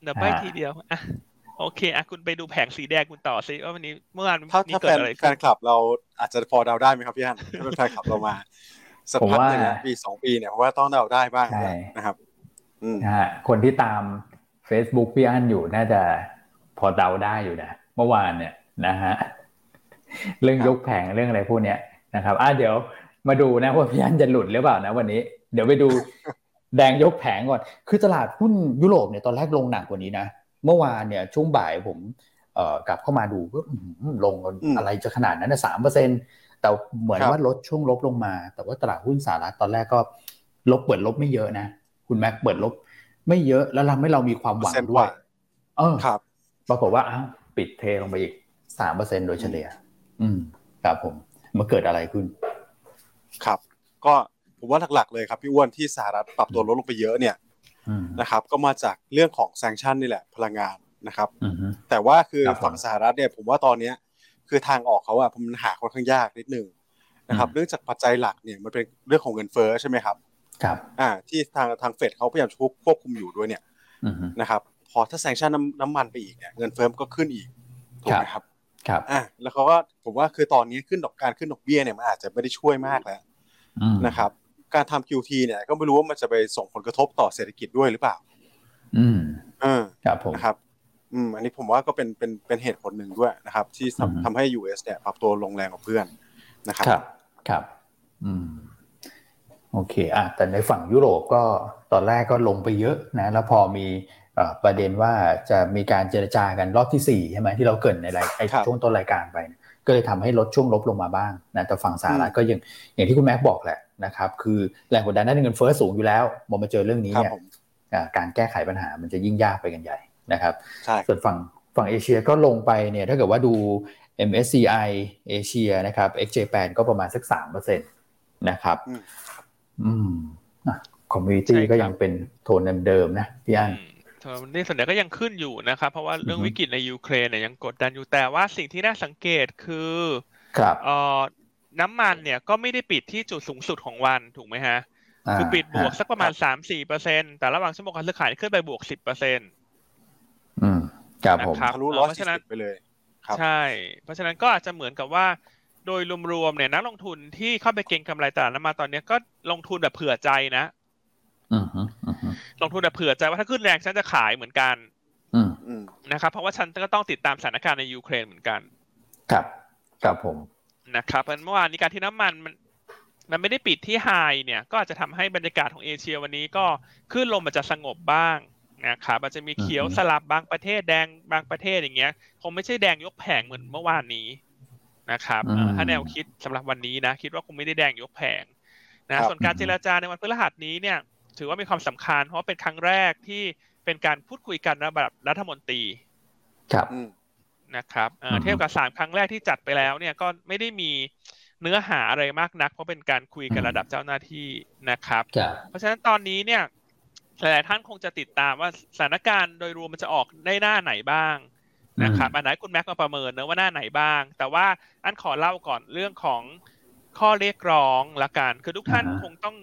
เดี๋ยวใบทีเดียวอะ โอเคอะคุณไปดูแผงสีแดงคุณต่อสิว่าวันนี้เมื่อวานนี้เกิดอะไรแฟนคลับเราอาจจะพอเดาได้ไหมครับพี่ฮันถ้าเป็นแฟนคลับเรามาสักพักหนึ่งปีสองปีเนี่ยเพราะว่าต้องเดาได้บ้างนะครับนะฮะคนที่ตาม Facebook พี่อันอยู่น่าจะพอเดาได้อยู่นะ เมื่อวานเนี่ยนะฮะเรื่องยกแผงเรื่องอะไรพวกเนี้ยนะครับอะเดี๋ยวมาดูนะว่าพี่อันจะหลุดหรือเปล่านะ วันนี้ เดี๋ยวไปดูแดงยกแผงก่อน คือตลาดหุ้นยุโรปเนี่ยตอนแรกลงหนักกว่านี้นะ เมื่อวานเนี่ยช่วงบ่ายผมเอ่อกลับเข้ามาดูก็ลงอะไรจะขนาดนั้นนะสามเปอร์เซ็นแต่เหมือนว่าลดช่วงลบลงมา แต่ว่าตลาดหุ้นสหรัฐตอนแรกก็ลบเปิดลบไม่เยอะนะ คุณแม็กเปิดลบไม่เยอะแล้วทำให้เรามีความหวังด้วยเออครับปรากฏว่าอ้าวปิดเทลงไปอีกสามเปอร์เซ็นโดยเฉลี่ย อืมครับผมมันเกิดอะไรขึ้น ครับ ก็ผมว่าหลักๆเลยครับพี่อ้วนที่สหรัฐปรับตัวลดลงไปเยอะเนี่ย นะครับ ก็มาจากเรื่องของแซงชั่นนี่แหละพลังงานนะครับแต่ว่าคือฝั่งสหรัฐเนี่ยผมว่าตอนเนี้ยคือทางออกเขาอะมันหาค่อนข้างยากนิดนึงนะครับเนื่องจากปัจจัยหลักเนี่ยมันเป็นเรื่องของเงินเฟ้อใช่ไหมครับครับอ่าที่ทางทางเฟดเขาพยายามควบคุมอยู่ด้วยเนี่ยนะครับพอถ้าแซงชั่นน้ำน้ำมันไปอีกเนี่ยเงินเฟ้อก็ขึ้นอีกถูกไหมครับครับอ่าแล้วเขาก็ผมว่าคือตอนนี้ขึ้นดอกการขึ้นดอกเบี้ยเนี่ยมันอาจจะไม่ได้ช่วยมากแล้วนะครับ การทำ QT เนี่ย ก็ไม่รู้ว่ามันจะไปส่งผลกระทบต่อเศรษฐกิจด้วยหรือเปล่า อืมออครับผมนะครับ อืม อันนี้ผมว่าก็เป็นเป็นเป็นเหตุผลหนึ่งด้วยนะครับ ที่ทำทำให้ US เนี่ยปรับตัวลงแรงกว่าเพื่อนนะครับ ครับ ครับ อืมโอเคอะแต่ในฝั่งยุโรปก็ตอนแรกก็ลงไปเยอะนะ แล้วพอมีประเด็นว่าจะมีการเจรจากันรอบที่สี่ใช่ไหมที่เราเกิดในรายช่วงต้นรายการไป ก็เลยทำให้ลดช่วงลบลงมาบ้างนะแต่ฝั่งสหรัฐก็ยังอย่างที่คุณแม็กบอกแหละนะครับคือแรงกดดันด้านเงินเฟ้อสูงอยู่แล้วพอมาเจอเรื่องนี้เนี่ยการแก้ไขปัญหามันจะยิ่งยากไปกันใหญ่นะครับส่วนฝั่งฝั่งเอเชียก็ลงไปเนี่ยถ้าเกิดว่าดู MSCI เอเชียนะครับ XJ8 ก็ประมาณสักสามเปอร์เซ็นต์นะครับ อืม commodity ก็ยังเป็นโทนเดิมๆนะพี่อัน นี่ส่วนใหญ่ก็ยังขึ้นอยู่นะครับ เพราะว่าเรื่องวิกฤตในยูเครนเนี่ยยังกดดันอยู่แต่ว่าสิ่งที่น่าสังเกตคือครับเอ่อน้ำมันเนี่ยก็ไม่ได้ปิดที่จุดสูงสุดของวันถูกไหมฮะ คือปิดบวกสักประมาณสามสี่เปอร์เซ็นแต่ระหว่างชั่วโมงการซื้อขายขึ้นไปบวกสิบเปอร์เซ็นต์อืมครับผมทะลุร้อยสิบไปเลยใช่ เพราะฉะนั้นก็อาจจะเหมือนกับว่า โดยรวมๆเนี่ยนักลงทุนที่เข้าไปเก็งกำไรตลาดน้ำมันตอนนี้ก็ลงทุนแบบเผื่อใจนะ ลงทุนแบบเผื่อใจว่าถ้าขึ้นแรงฉันจะขายเหมือนกันนะครับ เพราะว่าฉันก็ต้องติดตามสถานการณ์ในยูเครนเหมือนกัน ครับครับผมนะครับเมื่อวานนี้การที่น้ำมันมันมันไม่ได้ปิดที่ไฮเนี่ย ก็อาจจะทำให้บรรยากาศของเอเชียวันนี้ก็ขึ้นลมมันจะสงบบ้างนะครับอาจจะมีเขียวสลับบางประเทศแดงบางประเทศอย่างเงี้ย คงไม่ใช่แดงยกแผงเหมือนเมื่อวานนี้นะครับถ้าแนวคิดสำหรับวันนี้นะ คิดว่าคงไม่ได้แดงยกแผงนะส่วนการเจรจาในวันพฤหัสนี้เนี่ย ถือว่ามีความสำคัญ เพราะเป็นครั้งแรกที่เป็นการพูดคุยกันระดับรัฐมนตรี ครับนะครับเทียบกับสามครั้งแรกที่จัดไปแล้วเนี่ยก็ไม่ได้มีเนื้อหาอะไรมากนัก เพราะเป็นการคุยกันระดับเจ้าหน้าที่นะครับ เพราะฉะนั้นตอนนี้เนี่ยหลายๆท่านคงจะติดตามว่าสถานการณ์โดยรวมมันจะออกได้หน้าไหนบ้างนะครับอันไหนคุณแม็กมาประเมินเนะว่าหน้าไหนบ้าง แต่ว่าอันขอเล่าก่อนเรื่องของข้อเรียกร้องละกันคือทุกท่านคงต้อง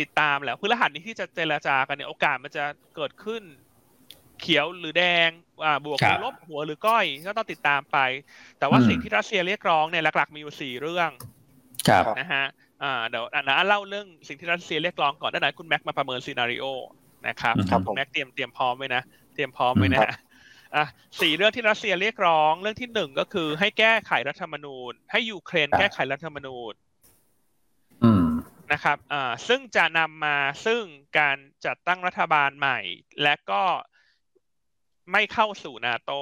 ติดตามแหละพฤหัสนี้ที่จะเจรจากันเนี่ยโอกาสมันจะเกิดขึ้น เขียวหรือแดงอ่าบวกหรือลบหัวหรือก้อยก็ต้องติดตามไป แต่ว่าสิ่งที่รัสเซียเรียกร้องเนี่ยหลักๆมีอยู่สี่เรื่องนะฮะอ่าเดี๋ยวนะเล่าเรื่องสิ่งที่รัสเซียเรียกร้องก่อนด้านไหนคุณแม็กมาประเมิน scenario นะครับคุณแม็กเตรียมเตรียมพร้อมไว้นะเตรียมพร้อมไว้นะอะสี่เรื่องที่รัสเซียเรียกร้อง เรื่องที่หนึ่งก็คือให้แก้ไขรัฐธรรมนูญ ให้ยูเครนแก้ไขรัฐธรรมนูญ นะครับอ่าซึ่งจะนำมาซึ่งการจัดตั้งรัฐบาลใหม่ และก็ไม่เข้าสู่นาโต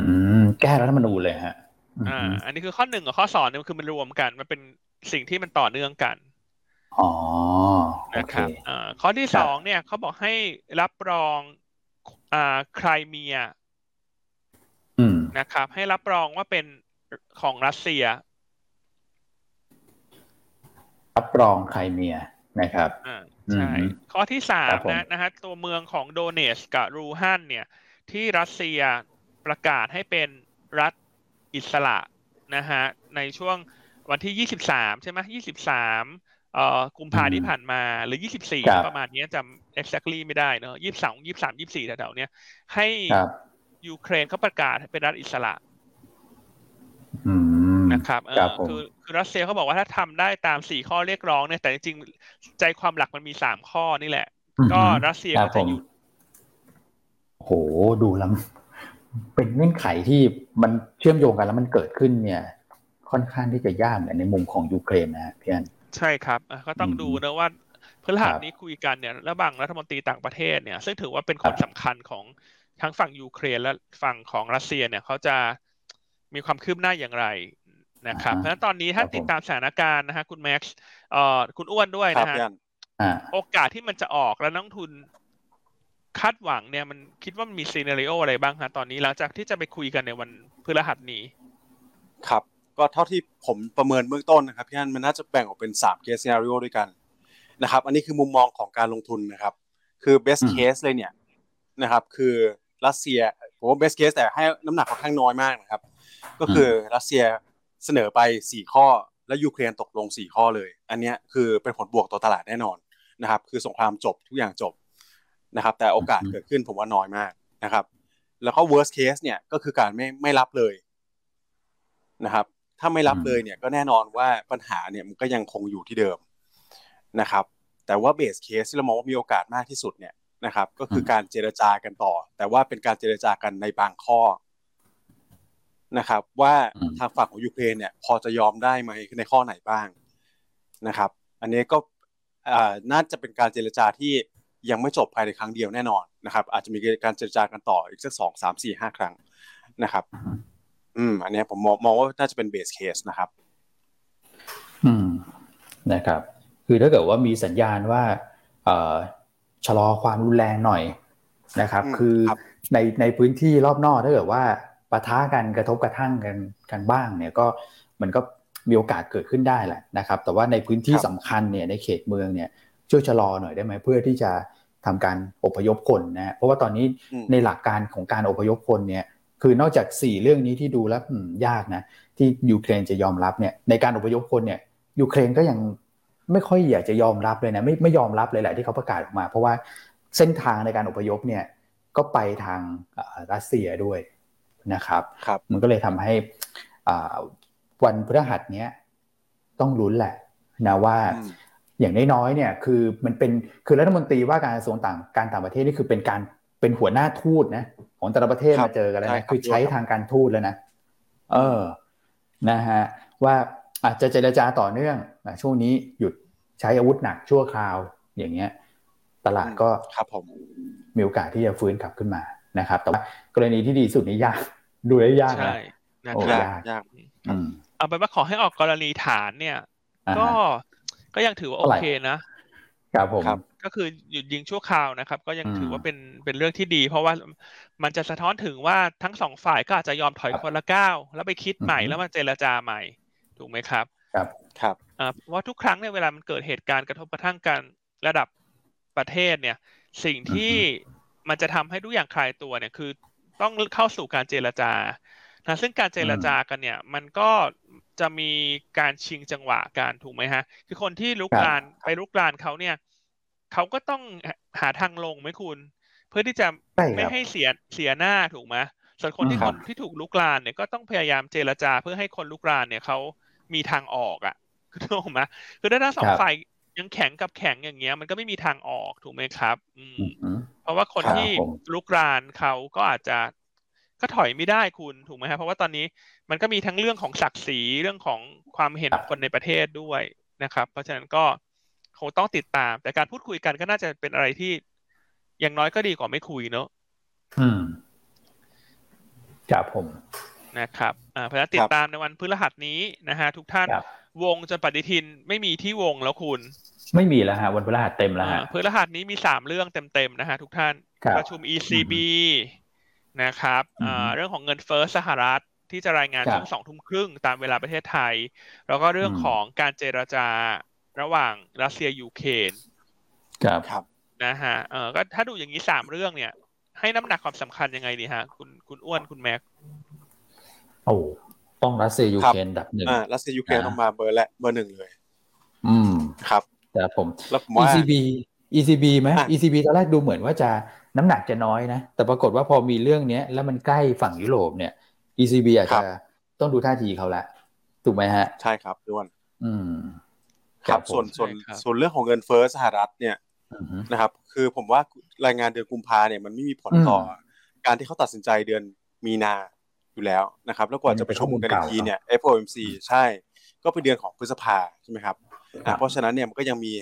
อืมแก้รัฐธรรมนูญเลยฮะอ่าอันนี้คือข้อหนึ่งกับข้อสองเนี่ยมันคือมันรวมกัน มันเป็นสิ่งที่มันต่อเนื่องกันอ๋อนะครับอ่าข้อที่สองเนี่ยเขาบอกให้รับรองอ่าไครเมียนะครับ ให้รับรองว่าเป็นของรัสเซีย รับรองไครเมียนะครับอ่าใช่ข้อที่สามนะนะฮะตัวเมืองของโดเนสกับรูฮันเนี่ย ที่รัสเซียประกาศให้เป็นรัฐอิสระนะฮะในช่วงวันที่ยี่สิบสามใช่ไหมยี่สิบสามเอ่อกุมภาที่ผ่านมาหรือยี่สิบสี่ประมาณนี้จำ exactly ไม่ได้เนอะยี่สิบสองยี่สิบสามยี่สิบสี่แถวๆเนี้ยให้ยูเครนเขาประกาศเป็นรัฐอิสระ นะครับเออคือคือรัสเซียเขาบอกว่าถ้าทำได้ตามสี่ข้อเรียกร้องเนี่ยแต่จริงๆใจความหลักมันมีสามข้อนี่แหละ ก็รัสเซียก็จะหยุดโหดูแล้วเป็นเงื่อนไขที่มันเชื่อมโยงกันแล้วมันเกิดขึ้นเนี่ย ค่อนข้างที่จะยากในมุมของยูเครนนะพี่อันใช่ครับก็ต้องดูนะว่าพฤหัสนี้คุยกันเนี่ยระหว่างรัฐมนตรีต่างประเทศเนี่ย ซึ่งถือว่าเป็นคนสำคัญของทั้งฝั่งยูเครนและฝั่งของรัสเซียเนี่ยเขาจะมีความคืบหน้าอย่างไร นะครับเพราะฉะนั้นตอนนี้ถ้าติดตามสถานการณ์นะฮะคุณแม็กซ์เอ่อคุณอ้วนด้วยนะฮะโอกาสที่มันจะออกแล้วนักทุนคาดหวังเนี่ยมันคิดว่ามันมีซีนารีโออะไรบ้างฮะตอนนี้หลังจากที่จะไปคุยกันในวันพฤหัสนี้ ครับ ก็เท่าที่ผมประเมินเบื้องต้นนะครับพี่อันมันน่าจะแบ่งออกเป็นสาม case scenario ด้วยกันนะครับ อันนี้คือมุมมองของการลงทุนนะครับ คือ best case เลยเนี่ยนะครับ คือรัสเซียผมว่า best case แต่ให้น้ำหนักค่อนข้างน้อยมากนะครับ ก็คือรัสเซีย เสนอไปสี่ข้อ แล้วยูเครนตกลงสี่ข้อเลย อันนี้คือเป็นผลบวกต่อตลาดแน่นอนนะครับ คือสงครามจบทุกอย่างจบนะครับ แต่โอกาสเกิดขึ้นผมว่าน้อยมากนะครับ แล้วก็ worst case เนี่ยก็คือการไม่ไม่รับเลยนะครับ ถ้าไม่รับเลยเนี่ยก็แน่นอนว่าปัญหาเนี่ยมันก็ยังคงอยู่ที่เดิมนะครับ แต่ว่า base case ที่เรามองว่ามีโอกาสมากที่สุดเนี่ยนะครับ ก็คือการเจรจากันต่อ แต่ว่าเป็นการเจรจากันในบางข้อ นะครับ ว่าทางฝั่งของยูเครนเนี่ย พอจะยอมได้ไหมในข้อไหนบ้างนะครับ อันนี้ก็น่าจะเป็นการเจรจาที่ยังไม่จบภายในครั้งเดียวแน่นอนนะครับ อาจจะมีการเจรจากันต่ออีกสักสองสามสี่ห้าครั้งนะครับ อืม อันนี้ผมมองมองว่าน่าจะเป็นเบสเคสนะครับ อืมนะครับ คือถ้าเกิดว่ามีสัญญาณว่าเอ่อชะลอความรุนแรงหน่อยนะครับ คือในในพื้นที่รอบนอกถ้าเกิดว่า ปะทะกันกระทบกระทั่งกันกันบ้างเนี่ยก็มันก็มีโอกาสเกิดขึ้นได้แหละนะครับ แต่ว่าในพื้นที่สำคัญเนี่ยในเขตเมืองเนี่ยช่วยชะลอหน่อยได้ไหมเพื่อที่จะทำการอพยพคนนะเพราะว่าตอนนี้ในหลักการของการอพยพคนเนี่ยคือนอกจาก 4 เรื่องนี้ที่ดูแล้วยากนะที่ยูเครนจะยอมรับเนี่ยในการอพยพคนเนี่ยยูเครนก็ยังไม่ค่อยอยากจะยอมรับเลยนะไม่ไม่ยอมรับเลยแหละที่เขาประกาศออกมา เพราะว่าเส้นทางในการอพยพเนี่ยก็ไปทางรัสเซียด้วย นะครับรบมันก็เลยทำให้วันพฤหัสเนี้ยต้องลุ้นแหละนะว่าอย่างน้อยๆเนี่ยคือมันเป็นคือรัฐมนตรีว่าการกระทรวงต่างการต่างประเทศนี่คือเป็นการเป็นหัวหน้าทูตนะของแต่ละประเทศมาเจอกันแล้วนะคือใช้ทางการทูตแล้วนะ เออนะฮะว่าอาจจะเจรจาต่อเนื่องช่วงนี้หยุดใช้อาวุธหนักชั่วคราวอย่างเงี้ย ตลาดก็ครับผมมีโอกาสที่จะฟื้นกลับขึ้นมานะครับ แต่ว่ากรณีที่ดีสุดนี้ยาก ดูได้ยากนะโอ้ยากยากเอาไปว่าขอให้ออกกรณีฐานเนี่ย ก็ก็ยังถือว่าโอเคนะครับผมก็คือหยุดยิงชั่วคราวนะครับ ก็ยังถือว่าเป็นเป็นเรื่องที่ดี เพราะว่ามันจะสะท้อนถึงว่าทั้งสองฝ่ายก็อาจจะยอมถอยคนละก้าวแล้วไปคิดใหม่แล้วมาเจรจาใหม่ ถูกไหมครับ ครับครับอ่าว่าทุกครั้งเนี่ยเวลามันเกิดเหตุการณ์กระทบกระทั่งกันระดับประเทศเนี่ย สิ่งที่มันจะทำให้ทุกอย่างคลายตัวเนี่ย คือ ต้องเข้าสู่การเจรจานะซึ่งการเจรจากันเนี่ย มันก็จะมีการชิงจังหวะการถูกไหมฮะ คือคนที่ลุกลานไปลุกลานเขาเนี่ยเขาก็ต้องหาทางลงไหมคุณ เพื่อที่จะไม่ให้เสียเสียหน้าถูกไหมส่วนคนที่คนที่ถูกลุกลานเนี่ยก็ต้องพยายามเจรจาเพื่อให้คนลุกลานเนี่ยเขามีทางออกอะคือถูกไหมคือถ้าทั้งสองฝ่ายยังแข็งกับแข็งอย่างเงี้ย มันก็ไม่มีทางออกถูกไหมครับ อืม เพราะว่าคนที่ลุกรานเขาก็อาจจะก็ถอยไม่ได้คุณถูกไหมครับเพราะว่าตอนนี้มันก็มีทั้งเรื่องของศักดิ์ศรีเรื่องของความเห็นคนในประเทศด้วยนะครับ เพราะฉะนั้นก็คงต้องติดตาม แต่การพูดคุยกันก็น่าจะเป็นอะไรที่อย่างน้อยก็ดีกว่าไม่คุยเนอะอืมครับผมนะครับอ่าเพราะฉะนั้นติดตามในวันพฤหัสนี้นะฮะทุกท่านวงจนปฏิทินไม่มีที่วงแล้วคุณ ไม่มีแล้วฮะวันพฤหัสเต็มแล้วฮะพฤหัสนี้มีสามเรื่องเต็มๆนะฮะทุกท่าน ประชุม ECB นะครับเรื่องของเงินเฟ้อสหรัฐที่จะรายงานช่วงสองทุ่มครึ่งตามเวลาประเทศไทย แล้วก็เรื่องของการเจรจาระหว่างรัสเซียยูเครนครับครับนะฮะเออก็ถ้าดูอย่างนี้สามเรื่องเนี่ย ให้น้ำหนักความสำคัญยังไงดีฮะ คุณคุณอ้วนคุณแม็กโอ้ต้องรัสเซียยูเครนดับหนึ่งอ่ารัสเซียยูเครนต้องมาเบอร์แหละเบอร์หนึ่งเลย อืมครับ แต่ผมแล้วผมว่า ECB ECB ไหม ECB ตอนแรกดูเหมือนว่าจะน้ำหนักจะน้อยนะ แต่ปรากฏว่าพอมีเรื่องเนี้ยแล้วมันใกล้ฝั่งยุโรปเนี่ย ECB อาจจะต้องดูท่าทีเขาละ ถูกไหมฮะ ใช่ครับด้วน อืม ครับ ส่วนส่วนส่วนเรื่องของเงินเฟ้อสหรัฐเนี่ยนะครับ คือผมว่ารายงานเดือนกุมภาเนี่ยมันไม่มีผลต่อ การที่เขาตัดสินใจเดือนมีนาอยู่แล้วนะครับ แล้วกว่าจะไปประชุมกันอีกทีเนี่ย FOMC ใช่ ก็เป็นเดือนของพฤษภาใช่ไหมครับ เพราะฉะนั้นเนี่ยมันก็ยังมี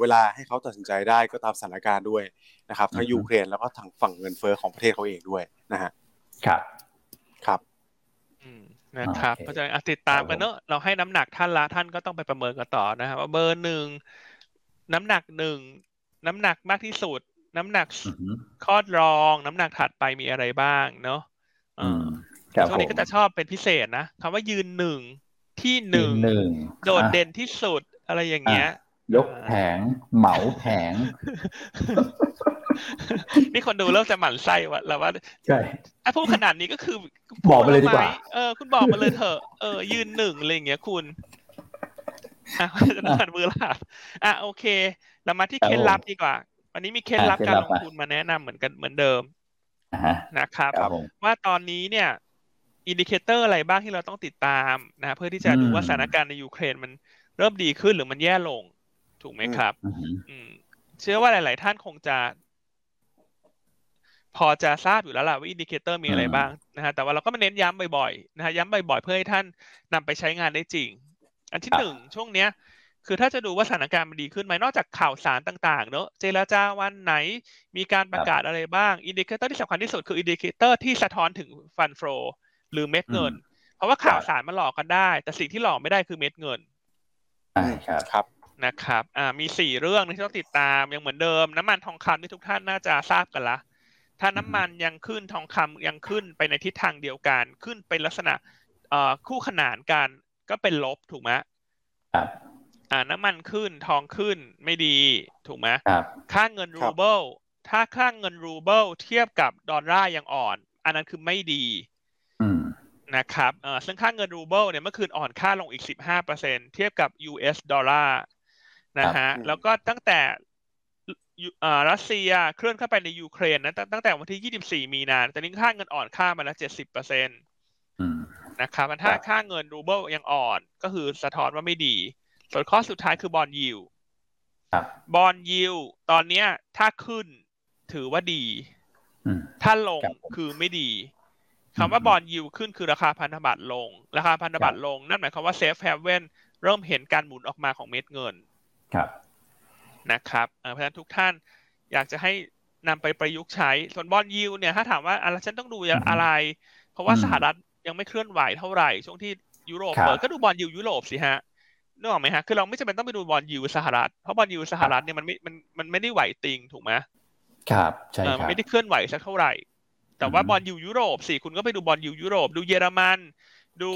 เวลาให้เขาตัดสินใจได้ก็ตามสถานการณ์ด้วยนะครับทั้งยูเครนแล้วก็ทางฝั่งเงินเฟ้อของประเทศเขาเองด้วยนะฮะครับครับนะครับเพราะฉะนั้นติดตามกันเนอะเราให้น้ำหนักท่านละท่านก็ต้องไปประเมินกันต่อนะครับว่าเบอร์หนึ่งน้ำหนักหนึ่งน้ำหนักมากที่สุด น้ำหนักข้อรอง น้ำหนักถัดไปมีอะไรบ้างเนาะช่วงนี้ก็จะชอบเป็นพิเศษนะคำว่ายืนหนึ่ง ที่หนึ่งโดดเด่นที่สุดอะไรอย่างเงี้ย ยกแผง เหมาแผง นี่คนดูเริ่มจะหมั่นไส้ว่าแล้วว่าใช่ถ้าพูดขนาดนี้ก็คือบอกมาเลยดีกว่าเออคุณบอกมาเลยเถอะเออยืนหนึ่งอะไรอย่างเงี้ยคุณอะจะต้องมือลาบอะโอเค เรามาที่เคล็ดลับดีกว่า วันนี้มีเคล็ดลับการลงทุนมาแนะนำเหมือนกันเหมือนเดิมนะครับ ว่าตอนนี้เนี่ย indicator อะไรบ้างที่เราต้องติดตามนะเพื่อที่จะดูว่าสถานการณ์ในยูเครนมันเริ่มดีขึ้นหรือมันแย่ลง ถูกไหมครับ อืม เชื่อว่าหลาย ๆ ท่านคงจะ พอจะทราบอยู่แล้วล่ะว่า indicator มีอะไรบ้างนะฮะแต่ว่าเราก็มาเน้นย้ำบ่อย ๆ นะฮะย้ำบ่อย ๆ เพื่อให้ท่านนำไปใช้งานได้จริง อันที่หนึ่งช่วงเนี้ยคือถ้าจะดูว่าสถานการณ์มันดีขึ้นไหมนอกจากข่าวสารต่าง ๆ เนอะเจรจาวันไหน มีการประกาศอะไรบ้าง indicator ที่สำคัญที่สุดคือ indicator ที่สะท้อนถึง fund flow หรือเม็ดเงิน เพราะว่าข่าวสารมันหลอกกันได้ แต่สิ่งที่หลอกไม่ได้คือเม็ดเงินใช่ครับครับนะครับ อ่า มีสี่เรื่องที่ต้องติดตามยังเหมือนเดิม น้ำมันทองคำที่ทุกท่านน่าจะทราบกันละ ถ้าน้ำมันยังขึ้นทองคำยังขึ้นไปในทิศทางเดียวกัน ขึ้นเป็นลักษณะเอ่อคู่ขนานกันก็เป็นลบถูกไหมครับอ่าน้ำมันขึ้นทองขึ้นไม่ดีถูกไหมครับค่าเงินรูเบิลถ้าค่าเงินรูเบิลเทียบกับดอลลาร์ยังอ่อน อันนั้นคือไม่ดี นะครับเอ่อซึ่งค่าเงินรูเบิลเนี่ยเมื่อคืนอ่อนค่าลงอีก 15%เทียบกับ US ดอลลาร์นะฮะ แล้วก็ตั้งแต่อ่ารัสเซียเคลื่อนเข้าไปในยูเครนนะตั้งแต่วันที่ 24 มีนาตอนนี้ค่าเงินอ่อนค่ามาแล้ว 70%นะครับถ้าค่าเงินรูเบิลยังอ่อนก็คือสะท้อนว่าไม่ดี ส่วนข้อสุดท้ายคือ bond yield bond yield ตอนเนี้ยถ้าขึ้นถือว่าดี ถ้าลงคือไม่ดี คำว่า bond yield ขึ้นคือราคาพันธบัตรลง ราคาพันธบัตรลง นั่นหมายความว่า safe haven เริ่มเห็นการหมุนออกมาของเม็ดเงินครับนะครับเพราะฉะนั้นทุกท่านอยากจะให้นำไปประยุกต์ใช้ ส่วนบอลยิวเนี่ยถ้าถามว่าอะไรฉันต้องดูอะไร เพราะว่าสหรัฐยังไม่เคลื่อนไหวเท่าไหร่ ช่วงที่ยุโรปเปิดก็ดูบอลยิวยุโรปสิฮะนึกออกไหมฮะ คือเราไม่จำเป็นต้องไปดูบอลยิวสหรัฐ เพราะบอลยิวสหรัฐเนี่ยมันไม่ มัน มันไม่ได้ไหวติงถูกไหมครับ ใช่ครับไม่ได้เคลื่อนไหวสักเท่าไหร่ แต่ว่าบอลยูยุโรปสิคุณก็ไปดูบอลยูยุโรป ดูเยอรมัน ดู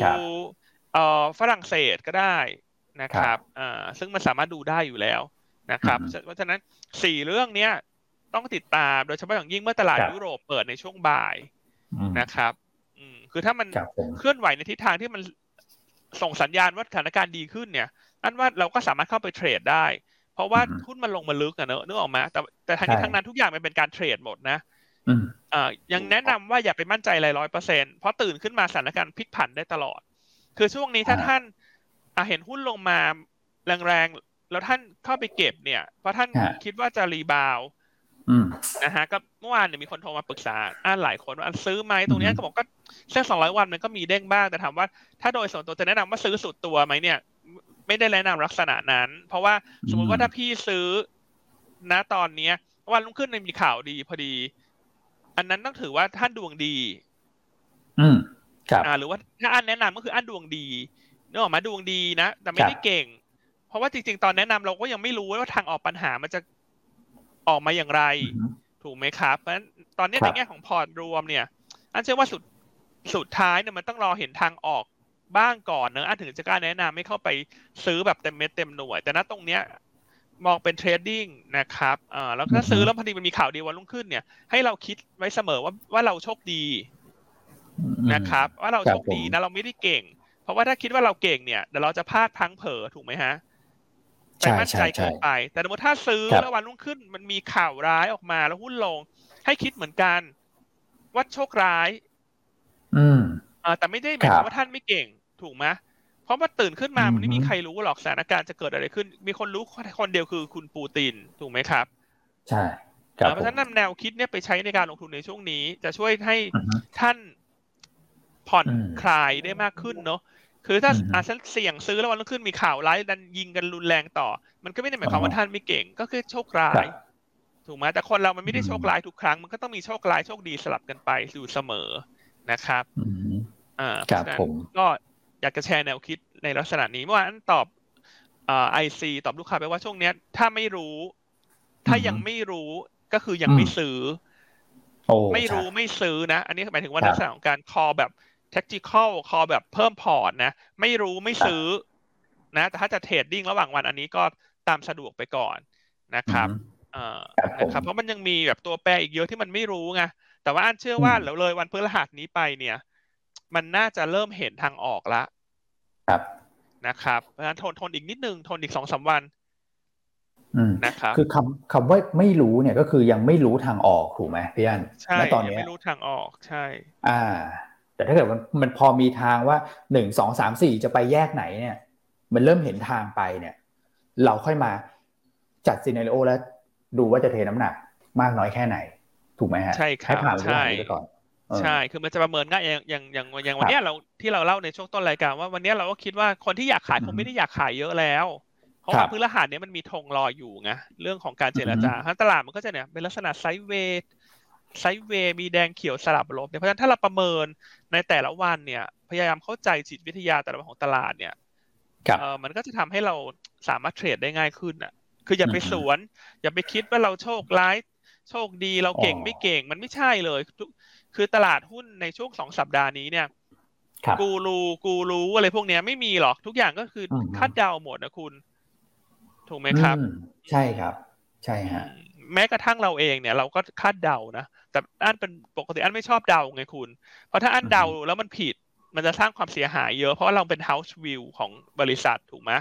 เอ่อฝรั่งเศสก็ได้นะครับอ่าซึ่งมันสามารถดูได้อยู่แล้วนะครับ เพราะฉะนั้นสี่เรื่องเนี้ยต้องติดตามโดยเฉพาะอย่างยิ่งเมื่อตลาดยุโรปเปิดในช่วงบ่ายนะครับอืมคือถ้ามันเคลื่อนไหวในทิศทางที่มันส่งสัญญาณว่าสถานการณ์ดีขึ้นเนี่ยอันว่าเราก็สามารถเข้าไปเทรดได้ เพราะว่าหุ้นมันลงมาลึกอะเนอะนึกออกมาแต่แต่ทั้งนี้ทั้งนั้นทุกอย่างมันเป็นการเทรดหมดนะ อ่ายังแนะนำว่าอย่าไปมั่นใจอะไรร้อยเปอร์เซ็นเพราะตื่นขึ้นมาสถานการณ์พลิกผันได้ตลอด คือช่วงนี้ถ้าท่านอ่าเห็นหุ้นลงมาแรงๆ แล้วท่านเข้าไปเก็บเนี่ย เพราะท่านคิดว่าจะรีบาวนะฮะก็เมื่อวานเนี่ยมีคนโทรมาปรึกษาอ่าหลายคนว่าซื้อไหมตรงนี้ก็บอกก็เส้นสองร้อยวันมันก็มีเด้งบ้างแต่ถามว่าถ้าโดยส่วนตัวจะแนะนำว่าซื้อสุดตัวไหมเนี่ย ไม่ได้แนะนำลักษณะนั้น เพราะว่าสมมติว่าถ้าพี่ซื้อณตอนเนี้ยวันรุ่งขึ้นมีข่าวดีพอดี อันนั้นต้องถือว่าท่านดวงดี อืมครับอ่าหรือว่าถ้าอันแนะนำก็คืออันดวงดีนึกออกมาดวงดีนะแต่ไม่ได้เก่ง เพราะว่าจริงๆ ตอนแนะนำเราก็ยังไม่รู้ว่าทางออกปัญหามันจะออกมาอย่างไร ถูกไหมครับ เพราะฉะนั้นตอนนี้ในแง่ของพอร์ตรวมเนี่ย อันเชื่อว่าสุดสุดท้ายเนี่ยมันต้องรอเห็นทางออกบ้างก่อนเนอะอันถึงจะกล้าแนะนำไม่เข้าไปซื้อแบบเต็มเม็ดเต็มหน่วย แต่ณตรงเนี้ย มองเป็น trading นะครับอ่าแล้วถ้าซื้อแล้วพอดีมันมีข่าวดีวันรุ่งขึ้นเนี่ย ให้เราคิดไว้เสมอว่าว่าเราโชคดีนะครับ ว่าเราโชคดีนะเราไม่ได้เก่ง เพราะว่าถ้าคิดว่าเราเก่งเนี่ยเดี๋ยวเราจะพลาดพังเผลอถูกไหมฮะไปมั่นใจเกินไป แต่สมมติถ้าซื้อแล้ววันรุ่งขึ้น มันมีข่าวร้ายออกมาแล้วหุ้นลง ให้คิดเหมือนกันว่าโชคร้าย อืมอ่าแต่ไม่ได้หมายความว่าท่านไม่เก่ง ถูกไหม เพราะว่าตื่นขึ้นมามันไม่มีใครรู้หรอกสถานการณ์จะเกิดอะไรขึ้น มีคนรู้คนเดียวคือคุณปูตินถูกไหมครับ ใช่เพราะฉะนั้นนำแนวคิดเนี่ยไปใช้ในการลงทุนในช่วงนี้ จะช่วยให้ท่านผ่อนคลายได้มากขึ้นเนาะคือถ้าอาจจะเสี่ยงซื้อแล้ววันรุ่งขึ้นมีข่าวร้ายดันยิงกันรุนแรงต่อ มันก็ไม่ได้หมายความว่าท่านไม่เก่งก็คือโชคร้าย ถูกไหมแต่คนเรามันไม่ได้โชคร้ายทุกครั้ง มันก็ต้องมีโชคร้ายโชคดีสลับกันไปอยู่เสมอนะครับอ่าก็ อยากจะแชร์แนวคิดในลักษณะนี้เมื่อวานตอบไอซีตอบลูกค้าไปว่าช่วงเนี้ย ถ้าไม่รู้ ถ้ายังไม่รู้ก็คือยังไม่ซื้อไม่รู้ไม่ซื้อนะ อันนี้หมายถึงว่าลักษณะของการคอแบบ tactical คอแบบเพิ่มพอร์ตนะ ไม่รู้ไม่ซื้อนะ แต่ถ้าจะเทรดดิ้งระหว่างวันอันนี้ก็ตามสะดวกไปก่อนนะครับอ่านะครับเพราะมันยังมีแบบตัวแปรอีกเยอะที่มันไม่รู้ไงแต่ว่าอันเชื่อว่าแล้วเลยวันพฤหัสนี้ไปเนี่ย มันน่าจะเริ่มเห็นทางออกละครับนะครับเพราะฉะนั้นทนทนอีกนิดนึงทนอีกสองสาวันนะครับคือคำคำว่าไม่รู้เนี่ยก็คือยังไม่รู้ทางออกถูกไหมพี่อันใช่ตอนนี้ไม่รู้ทางออกใช่ อ่า แต่ถ้าเกิดมันมันพอมีทางว่าหนึ่งสองสามสี่จะไปแยกไหนเนี่ย มันเริ่มเห็นทางไปเนี่ย เราค่อยมาจัดซีเนเรโอแล้วดูว่าจะเทน้ำหนักมากน้อยแค่ไหน ถูกไหมฮะใช่ครับใช่ก่อน ใช่ คือมันจะประเมินง่ายอย่างอย่างอย่างอย่างวันนี้เราที่เราเล่าในช่วงต้นรายการว่าวันนี้เราก็คิดว่าคนที่อยากขายคงไม่ได้อยากขายเยอะแล้ว เพราะว่าพื้นรหัสเนี้ยมันมีธงรออยู่ไงเรื่องของการเจรจาทั้งตลาดมันก็จะเนี่ยเป็นลักษณะไซด์เวย์ไซด์เวย์มีแดงเขียวสลับลบเนี่ยเพราะฉะนั้นถ้าเราประเมินในแต่ละวันเนี่ย พยายามเข้าใจจิตวิทยาแต่ละวันของตลาดเนี่ยเออมันก็จะทำให้เราสามารถเทรดได้ง่ายขึ้นอะ คืออย่าไปสวน อย่าไปคิดว่าเราโชคร้าย โชคดีเราเก่งไม่เก่งมันไม่ใช่เลย คือตลาดหุ้นในช่วงสองสัปดาห์นี้เนี่ยกูรูกูรู้อะไรพวกเนี้ยไม่มีหรอกทุกอย่างก็คือคาดเดาหมดนะคุณ ถูกไหมครับ ใช่ครับ ใช่ฮะแม้กระทั่งเราเองเนี่ย เราก็คาดเดานะแต่อันเป็นปกติอันไม่ชอบเดาไงคุณ เพราะถ้าอันเดาแล้วมันผิดมันจะสร้างความเสียหายเยอะเพราะเราเป็น house view ของบริษัทถูกไหม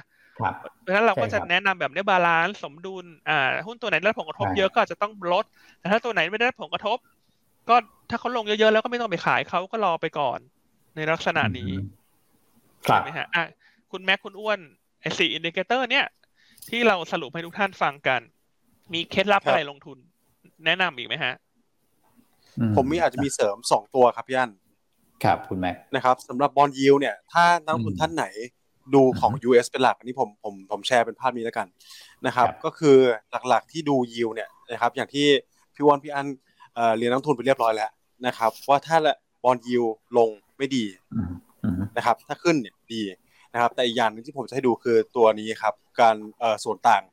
เพราะฉะนั้นเราก็จะแนะนำแบบนี้ balance สมดุลอ่าหุ้นตัวไหนได้ผลกระทบเยอะก็อาจจะต้องลดแต่ถ้าตัวไหนไม่ได้ผลกระทบ ก็ถ้าเขาลงเยอะๆแล้วก็ไม่ต้องไปขายเขาก็รอไปก่อน ในลักษณะนี้ใช่ไหมฮะอะคุณแม็กคุณอ้วนไอ้สี่ indicator เนี่ย ที่เราสรุปให้ทุกท่านฟังกัน มีเคล็ดลับอะไรลงทุน แนะนำอีกไหมฮะ ผมมีอาจจะมีเสริมสองตัวครับพี่อันครับคุณแม็กนะครับสำหรับบอลยิวเนี่ย ถ้านักทุนท่านไหนดูของ US เป็นหลักอันนี้ผมผมผมแชร์เป็นภาพนี้แล้วกันนะครับ ก็คือหลักๆที่ดูยิวเนี่ยนะครับ อย่างที่พี่วอนพี่อัน เรียนนักทุนไปเรียบร้อยแล้วนะครับว่าถ้าบอลยิวลงไม่ดีนะครับ ถ้าขึ้นเนี่ยดีนะครับ แต่อีกอย่างนึงที่ผมจะให้ดูคือตัวนี้ครับ การส่วนต่าง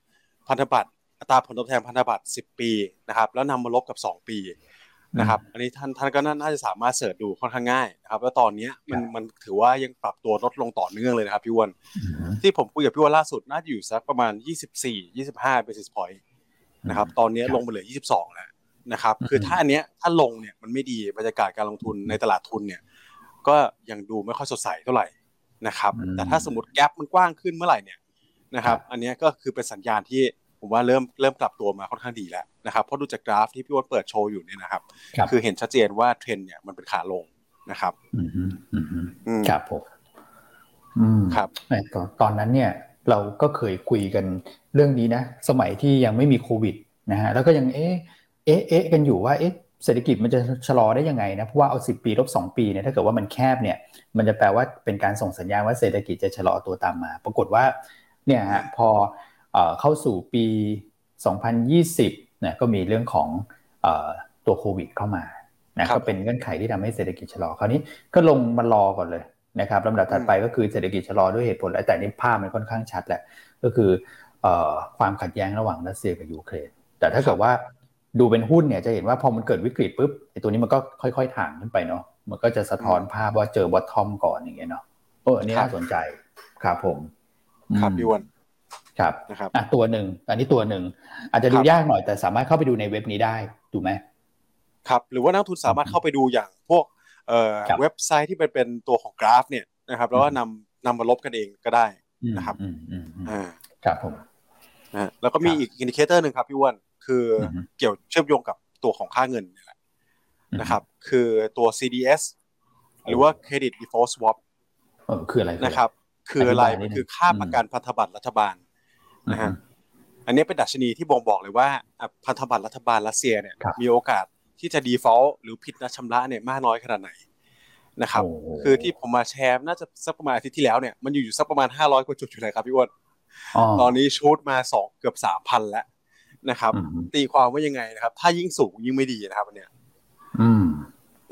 พันธบัตรอัตราผลตอบแทนพันธบัตร 10 ปีนะครับ แล้วนำมาลบกับ 2 ปีนะครับ อันนี้ท่านท่านก็น่าจะสามารถเสิร์ชดูค่อนข้างง่ายนะครับ แล้วตอนนี้มันมันถือว่ายังปรับตัวลดลงต่อเนื่องเลยนะครับพี่วอนที่ผมคุยกับพี่วอนล่าสุดน่าจะอยู่สักประมาณ 24 25 basis point นะครับ ตอนนี้ลงมาเหลือ 22 แล้ว นะครับ คือถ้าอันเนี้ยถ้าลงเนี่ยมันไม่ดีบรรยากาศการลงทุนในตลาดทุนเนี่ย ก็ยังดูไม่ค่อยสดใสเท่าไหร่นะครับ แต่ถ้าสมมติแกลบมันกว้างขึ้นเมื่อไหร่เนี่ยนะครับ อันนี้ก็คือเป็นสัญญาณที่ผมว่าเริ่มเริ่มกลับตัวมาค่อนข้างดีแล้วนะครับ เพราะดูจากกราฟที่พี่วอนเปิดโชว์อยู่เนี่ยนะครับ คือเห็นชัดเจนว่าเทรนเนี่ยมันเป็นขาลงนะครับครับผมครับตอนนั้นเนี่ยเราก็เคยคุยกันเรื่องนี้นะ สมัยที่ยังไม่มีโควิดนะฮะแล้วก็ยังเอ๊ะ เอ๊ะเอ๊ะกันอยู่ว่าเอ๊ะเศรษฐกิจมันจะชะลอได้ยังไงนะเพราะว่าเอาสิบปีลบสองปีเนี่ยถ้าเกิดว่ามันแคบเนี่ยมันจะแปลว่าเป็นการส่งสัญญาณว่าเศรษฐกิจจะชะลอตัวตามมา ปรากฏว่าเนี่ยฮะพอเข้าสู่ปี 2020เนี่ยก็มีเรื่องของตัวโควิดเข้ามานะก็เป็นเงื่อนไขที่ทำให้เศรษฐกิจชะลอคราวนี้ก็ลงมารอก่อนเลยนะครับลำดับถัดไปก็คือเศรษฐกิจชะลอด้วยเหตุผลแต่นี่ภาพมันค่อนข้างชัดแหละก็คือความขัดแย้งระหว่างรัสเซียกับยูเครนแต่ถ้าเกิดว่า ดูเป็นหุ้นเนี่ยจะเห็นว่าพอมันเกิดวิกฤตปุ๊บไอ้ตัวนี้มันก็ค่อยๆถ่างขึ้นไปเนาะมันก็จะสะท้อนภาพว่าเจอบอททอมก่อนอย่างเงี้ยเนาะเออนี่น่าสนใจครับผมครับพี่วันครับนะครับอะตัวหนึ่งอันนี้ตัวหนึ่งอาจจะดูยากหน่อยแต่สามารถเข้าไปดูในเว็บนี้ได้ถูกไหมครับหรือว่านักลงทุนสามารถเข้าไปดูอย่างพวกเอ่อครับเว็บไซต์ที่เป็นเป็นตัวของกราฟ เนี่ยนะครับแล้วก็นำนำมาลบกันเองก็ได้อืมนะครับอืมอืมอืมอ่าครับผมนะฮะแล้วก็มีครับอีก indicator หนึ่งครับพี่อ้วน คือออฮึเกี่ยวเชื่อมโยงกับตัวของค่าเงินนี่แหละนะครับ คือตัว CDS หรือว่า Credit Default Swap เออคืออะไรนะครับ คืออะไรอธิบายนิดนึงมันคือค่าประกันพันธบัตรรัฐบาลอืมนะฮะอันนี้เป็นดัชนีที่บ่งบอกเลยว่าอะพันธบัตรรัฐบาลรัสเซียเนี่ยครับมีโอกาสที่จะ default หรือผิดนัดชำระเนี่ยมากน้อยขนาดไหนนะครับโอ้โหคือที่ผมมาแชร์น่าจะสักประมาณอาทิตย์ที่แล้วเนี่ยมันอยู่อยู่สักประมาณ500กว่าจุดอยู่เลยครับพี่อ้วนอ๋อตอนนี้ชูดมาสองเกือบสามพันแล้ว นะครับอืมตีความว่ายังไงนะครับ ถ้ายิ่งสูงยิ่งไม่ดีนะครับอันเนี้ยอืม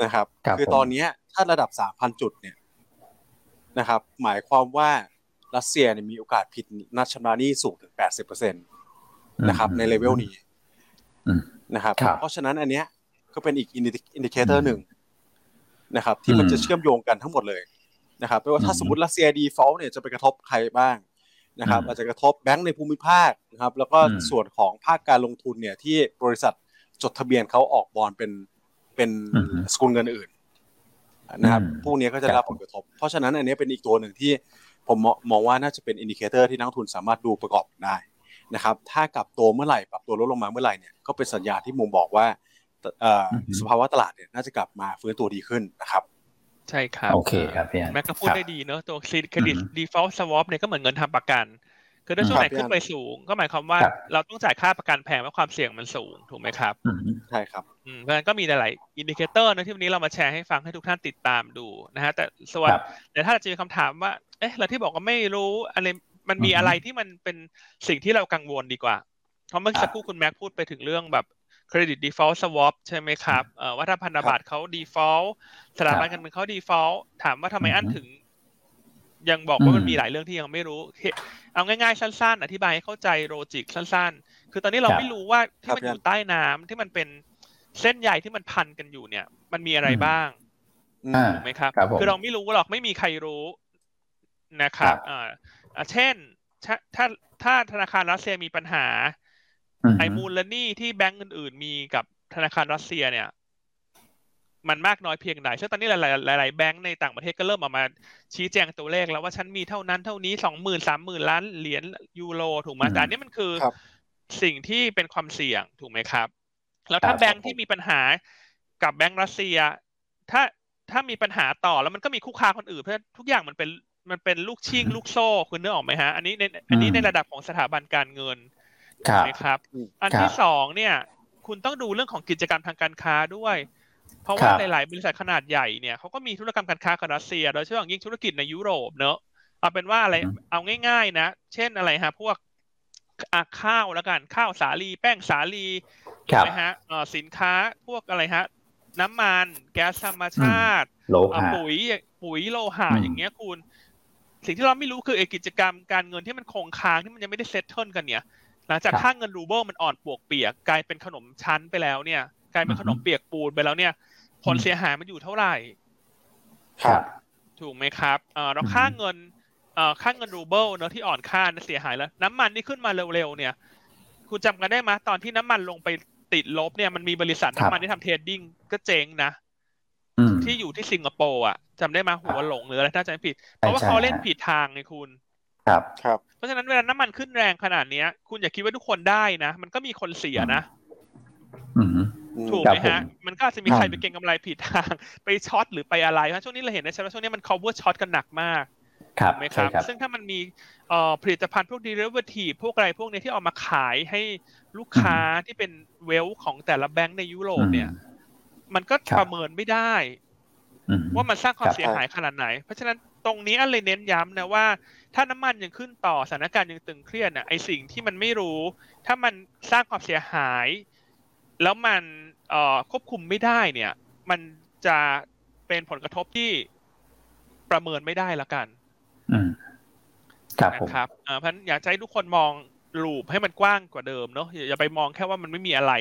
นะครับครับคือผมตอนเนี้ยถ้าระดับสามพันจุดเนี่ยนะครับ หมายความว่ารัสเซียเนี่ยมีโอกาสผิดนัดชำระหนี้สูงถึงแปดสิบเปอร์เซ็นตนะครับ ในเลเวลนี้อืมนะครับครับ เพราะฉะนั้นอันเนี้ยก็เป็นอีก indicator หนึ่งนะครับ ที่มันอืมจะเชื่อมโยงกันทั้งหมดเลยนะครับไม่ว่าถ้าอืมสมมติรัสเซีย default เนี่ยจะไปกระทบใครบ้าง นะครับอืมอาจจะกระทบแบงก์ในภูมิภาคนะครับแล้วก็อืมส่วนของภาคการลงทุนเนี่ยที่บริษัทจดทะเบียนเขาออกบอลเป็นเป็นสกุลเงินอื่นนะครับอืมพวกนี้ก็จะได้รับผลกระทบ เพราะฉะนั้นอันนี้เป็นอีกตัวหนึ่งที่ผมมองมองว่าน่าจะเป็น indicator ที่นักลงทุนสามารถดูประกอบได้นะครับถ้ากลับตัวเมื่อไหร่ปรับตัวลดลงมาเมื่อไหร่เนี่ยก็เป็นสัญญาณที่มันบอกว่าเอ่ออือฮึสภาวะตลาดเนี่ยน่าจะกลับมาฟื้นตัวดีขึ้นนะครับ ใช่ครับโอเคครับพี่อั้นแม็กก็พูดครับได้ดีเนอะตัวเครดิตอือฮึ default swap เนี่ยก็เหมือนเงินทำประกัน คือถ้าช่วงไหนครับขึ้นไปสูง ก็หมายความว่าครับเราต้องจ่ายค่าประกันแพงเพราะความเสี่ยงมันสูงถูกไหมครับอืมใช่ครับอืมเพราะฉะนั้นก็มีหลายๆ indicator นะที่วันนี้เรามาแชร์ให้ฟังให้ทุกท่านติดตามดูนะฮะแต่ส่วนครับแต่ถ้าจะมีคำถามว่า เอ๊ะเราที่บอกว่าไม่รู้อะไรมันมีอือฮึอะไรที่มันเป็นสิ่งที่เรากังวลดีกว่าเพราะเมื่อครับสักครู่คุณแม็กพูดไปถึงเรื่องแบบ credit default swap ใช่ไหมครับเอ่อว่าถ้าพันธบัตรเขา default สถาบันการเงินเขา default ถามว่าทำไมอันอือฮึถึง ยังบอกว่ามันอืมมีหลายเรื่องที่ยังไม่รู้เฮ้เอาง่ายๆ สั้น ๆ อธิบายให้เข้าใจโลจิกสั้น ๆ คือตอนนี้เราครับไม่รู้ว่าที่มันครับอยู่ใต้น้ำที่มันเป็นเส้นใยที่มันพันกันอยู่เนี่ย มันมีอะไรอืมบ้างอืมอ่าถูกไหมครับครับผมคือเราไม่รู้หรอกไม่มีใครรู้นะครับครับอ่าอ่าเช่นถ้าถ้าถ้าธนาคารรัสเซียมีปัญหา ไอ้มูลหนี้ที่แบงก์อื่น ๆ มีกับธนาคารรัสเซียเนี่ย มันมากน้อยเพียงใดซึ่งตอนนี้หลายๆหลายๆแบงก์ในต่างประเทศก็เริ่มออกมา ชี้แจงตัวเลขแล้วว่าฉันมีเท่านั้นเท่านี้สองหมื่นสามหมื่นล้านเหรียญยูโรถูกไหมอืมแต่อันนี้มันคือครับสิ่งที่เป็นความเสี่ยงถูกไหมครับ แล้วถ้าครับแบงก์ที่มีปัญหากับแบงก์รัสเซีย ถ้าถ้ามีปัญหาต่อแล้วมันก็มีคู่ค้าคนอื่นเพราะทุกอย่างมันเป็นมันเป็นลูกชิงลูกโซ่คุณนึกออกไหมฮะ อันนี้ในอันนี้ในระดับของสถาบันการเงินครับ นะครับอืมอันครับที่สองเนี่ย คุณต้องดูเรื่องของกิจกรรมทางการค้าด้วย เพราะว่าครับหลาย ๆ บริษัทขนาดใหญ่เนี่ยเขาก็มีธุรกรรมการค้ากับรัสเซีย โดยเฉพาะอย่างยิ่งธุรกิจในยุโรปเนอะเอาเป็นว่าอะไรอืมเอาง่าย ๆ นะ เช่นอะไรฮะพวกอะข้าวแล้วกันข้าวสาลีแป้งสาลีครัถูกบไหมฮะเอ่อสินค้าพวกอะไรฮะ น้ำมัน แก๊สธรรมชาติโลเอ่อหะปุ๋ยปุ๋ยโลหะอืมอย่างเงี้ยคุณ สิ่งที่เราไม่รู้คือไอ้กิจกรรมการเงินที่มันคงค้างที่มันยังไม่ได้ settle กันเนี่ย หลังจากครับค่าเงินรูเบิลมันอ่อนปวกเปียกกลายเป็นขนมชั้นไปแล้วเนี่ย กลายเป็นอือฮึขนมเปียกปูนไปแล้วเนี่ย ผลอืมเสียหายมันอยู่เท่าไหร่ครับถูกไหมครับเอ่อแล้วอือฮึค่าเงินเอ่อค่าเงินรูเบิลเนอะที่อ่อนค่าเนี่ยเสียหายแล้ว น้ำมันที่ขึ้นมาเร็วๆเนี่ย คุณจำกันได้ไหมตอนที่น้ำมันลงไปติดลบเนี่ยมันมีบริษัทครับน้ำมันที่ทำ trading ก็เจ๊งนะอืมที่อยู่ที่สิงคโปร์อะจำได้ไหมาหัวหลงหรืออะไรถ้าจำไม่ผิด เพใช่ราะว่าใช่เขาเล่นฮะผิดทางไงคุณ ครับครับเพราะฉะนั้นเวลาน้ำมันขึ้นแรงขนาดเนี้ย คุณอย่าคิดว่าทุกคนได้นะ มันก็มีคนเสียนะอืมถูกครัไหบมฮะผมมันก็อาจจะมีใครอืมไปเก็งกำไรผิดทาง ไปช็อตหรือไปอะไรเพราะช่วงนี้เราเห็นได้ใช่ไหมช่วงนี้มัน cover ช็อตกันหนักมากครับถูกไหมคใช่รับครับ ซึ่งถ้ามันมีเอ่อผลิตภัณฑ์พวก derivative พวกอะไรพวกเนี้ยที่เออกมาขายให้ลูกค้าที่เป็นเวลของแต่ละแบงก์ในยุโรปเนี่ย มันก็ครับประเมินไม่ได้อืมว่ามันสร้างความครับเสียหายขนาดไหน เพราะฉะนั้น ตรงนี้อันเลยเน้นย้ำนะว่า ถ้าน้ำมันยังขึ้นต่อสถานการณ์ยังตึงเครียดน่ะไอสิ่งที่มันไม่รู้ ถ้ามันสร้างความเสียหาย แล้วมันเอ่อควบคุมไม่ได้เนี่ย มันจะเป็นผลกระทบที่ประเมินไม่ได้ละกันอืมครับผมนะครับเอ่อเพราะฉะนั้นอยากจะให้ทุกคนมองลูปให้มันกว้างกว่าเดิมเนาะอย่าไปมองแค่ว่ามันไม่มีอะไร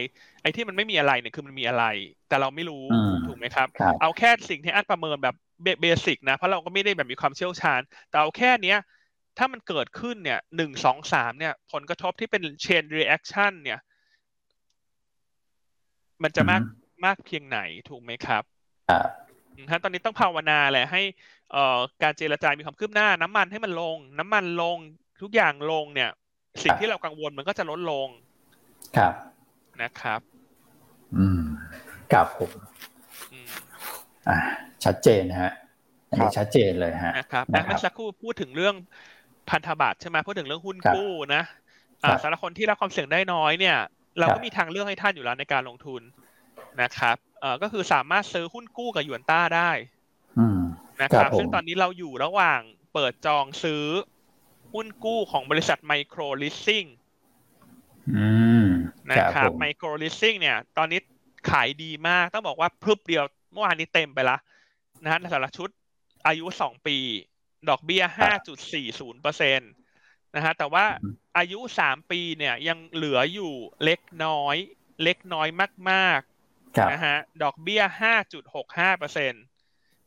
ไอ้ที่มันไม่มีอะไรเนี่ยคือมันมีอะไร แต่เราไม่รู้ถูกไหมครับ เอาแค่สิ่งที่อันประเมินแบบ เบสิกนะ เพราะเราก็ไม่ได้แบบมีความเชี่ยวชาญ แต่เอาแค่เนี้ย ถ้ามันเกิดขึ้นเนี่ยหนึ่งสองสามเนี่ย ผลกระทบที่เป็น chain reaction เนี่ย มันจะมากมากเพียงไหนถูกไหมครับครับตอนนี้ต้องภาวนาแหละให้เอ่อการเจรจามีความคืบหน้า น้ำมันให้มันลง น้ำมันลงทุกอย่างลงเนี่ย สิ่งที่เรากังวลมันก็จะลดลง ครับนะครับ อืมครับผมอ่า ชัดเจนนะฮะอันนี้ชัดเจนเลยฮะนะครับนะเมื่อสักครู่พูดถึงเรื่องพันธบัตรใช่ไหมพูดถึงเรื่องหุ้นกู้นะอ่าสำหรับคนที่รับความเสี่ยงได้น้อยเนี่ย เราก็มีทางเลือกให้ท่านอยู่แล้วในการลงทุนนะครับเอ่อก็คือสามารถซื้อหุ้นกู้กับหยวนต้าได้นะครับ ซึ่งตอนนี้เราอยู่ระหว่างเปิดจองซื้อหุ้นกู้ของบริษัทไมโครลิสซิ่งนะครับไมโครลิสซิ่งเนี่ย ตอนนี้ขายดีมากต้องบอกว่าพรึบเดียวเมื่อวานนี้เต็มไปละ นะฮะในสำหรับชุดอายุสองปี ดอกเบี้ยห้าจุดสี่ศูนย์เปอร์เซ็นตนะฮะแต่ว่าอายุสามปีเนี่ยยังเหลืออยู่เล็กน้อย เล็กน้อยมากๆนะฮะดอกเบี้ยห้าจุดหกห้าเปอร์เซ็น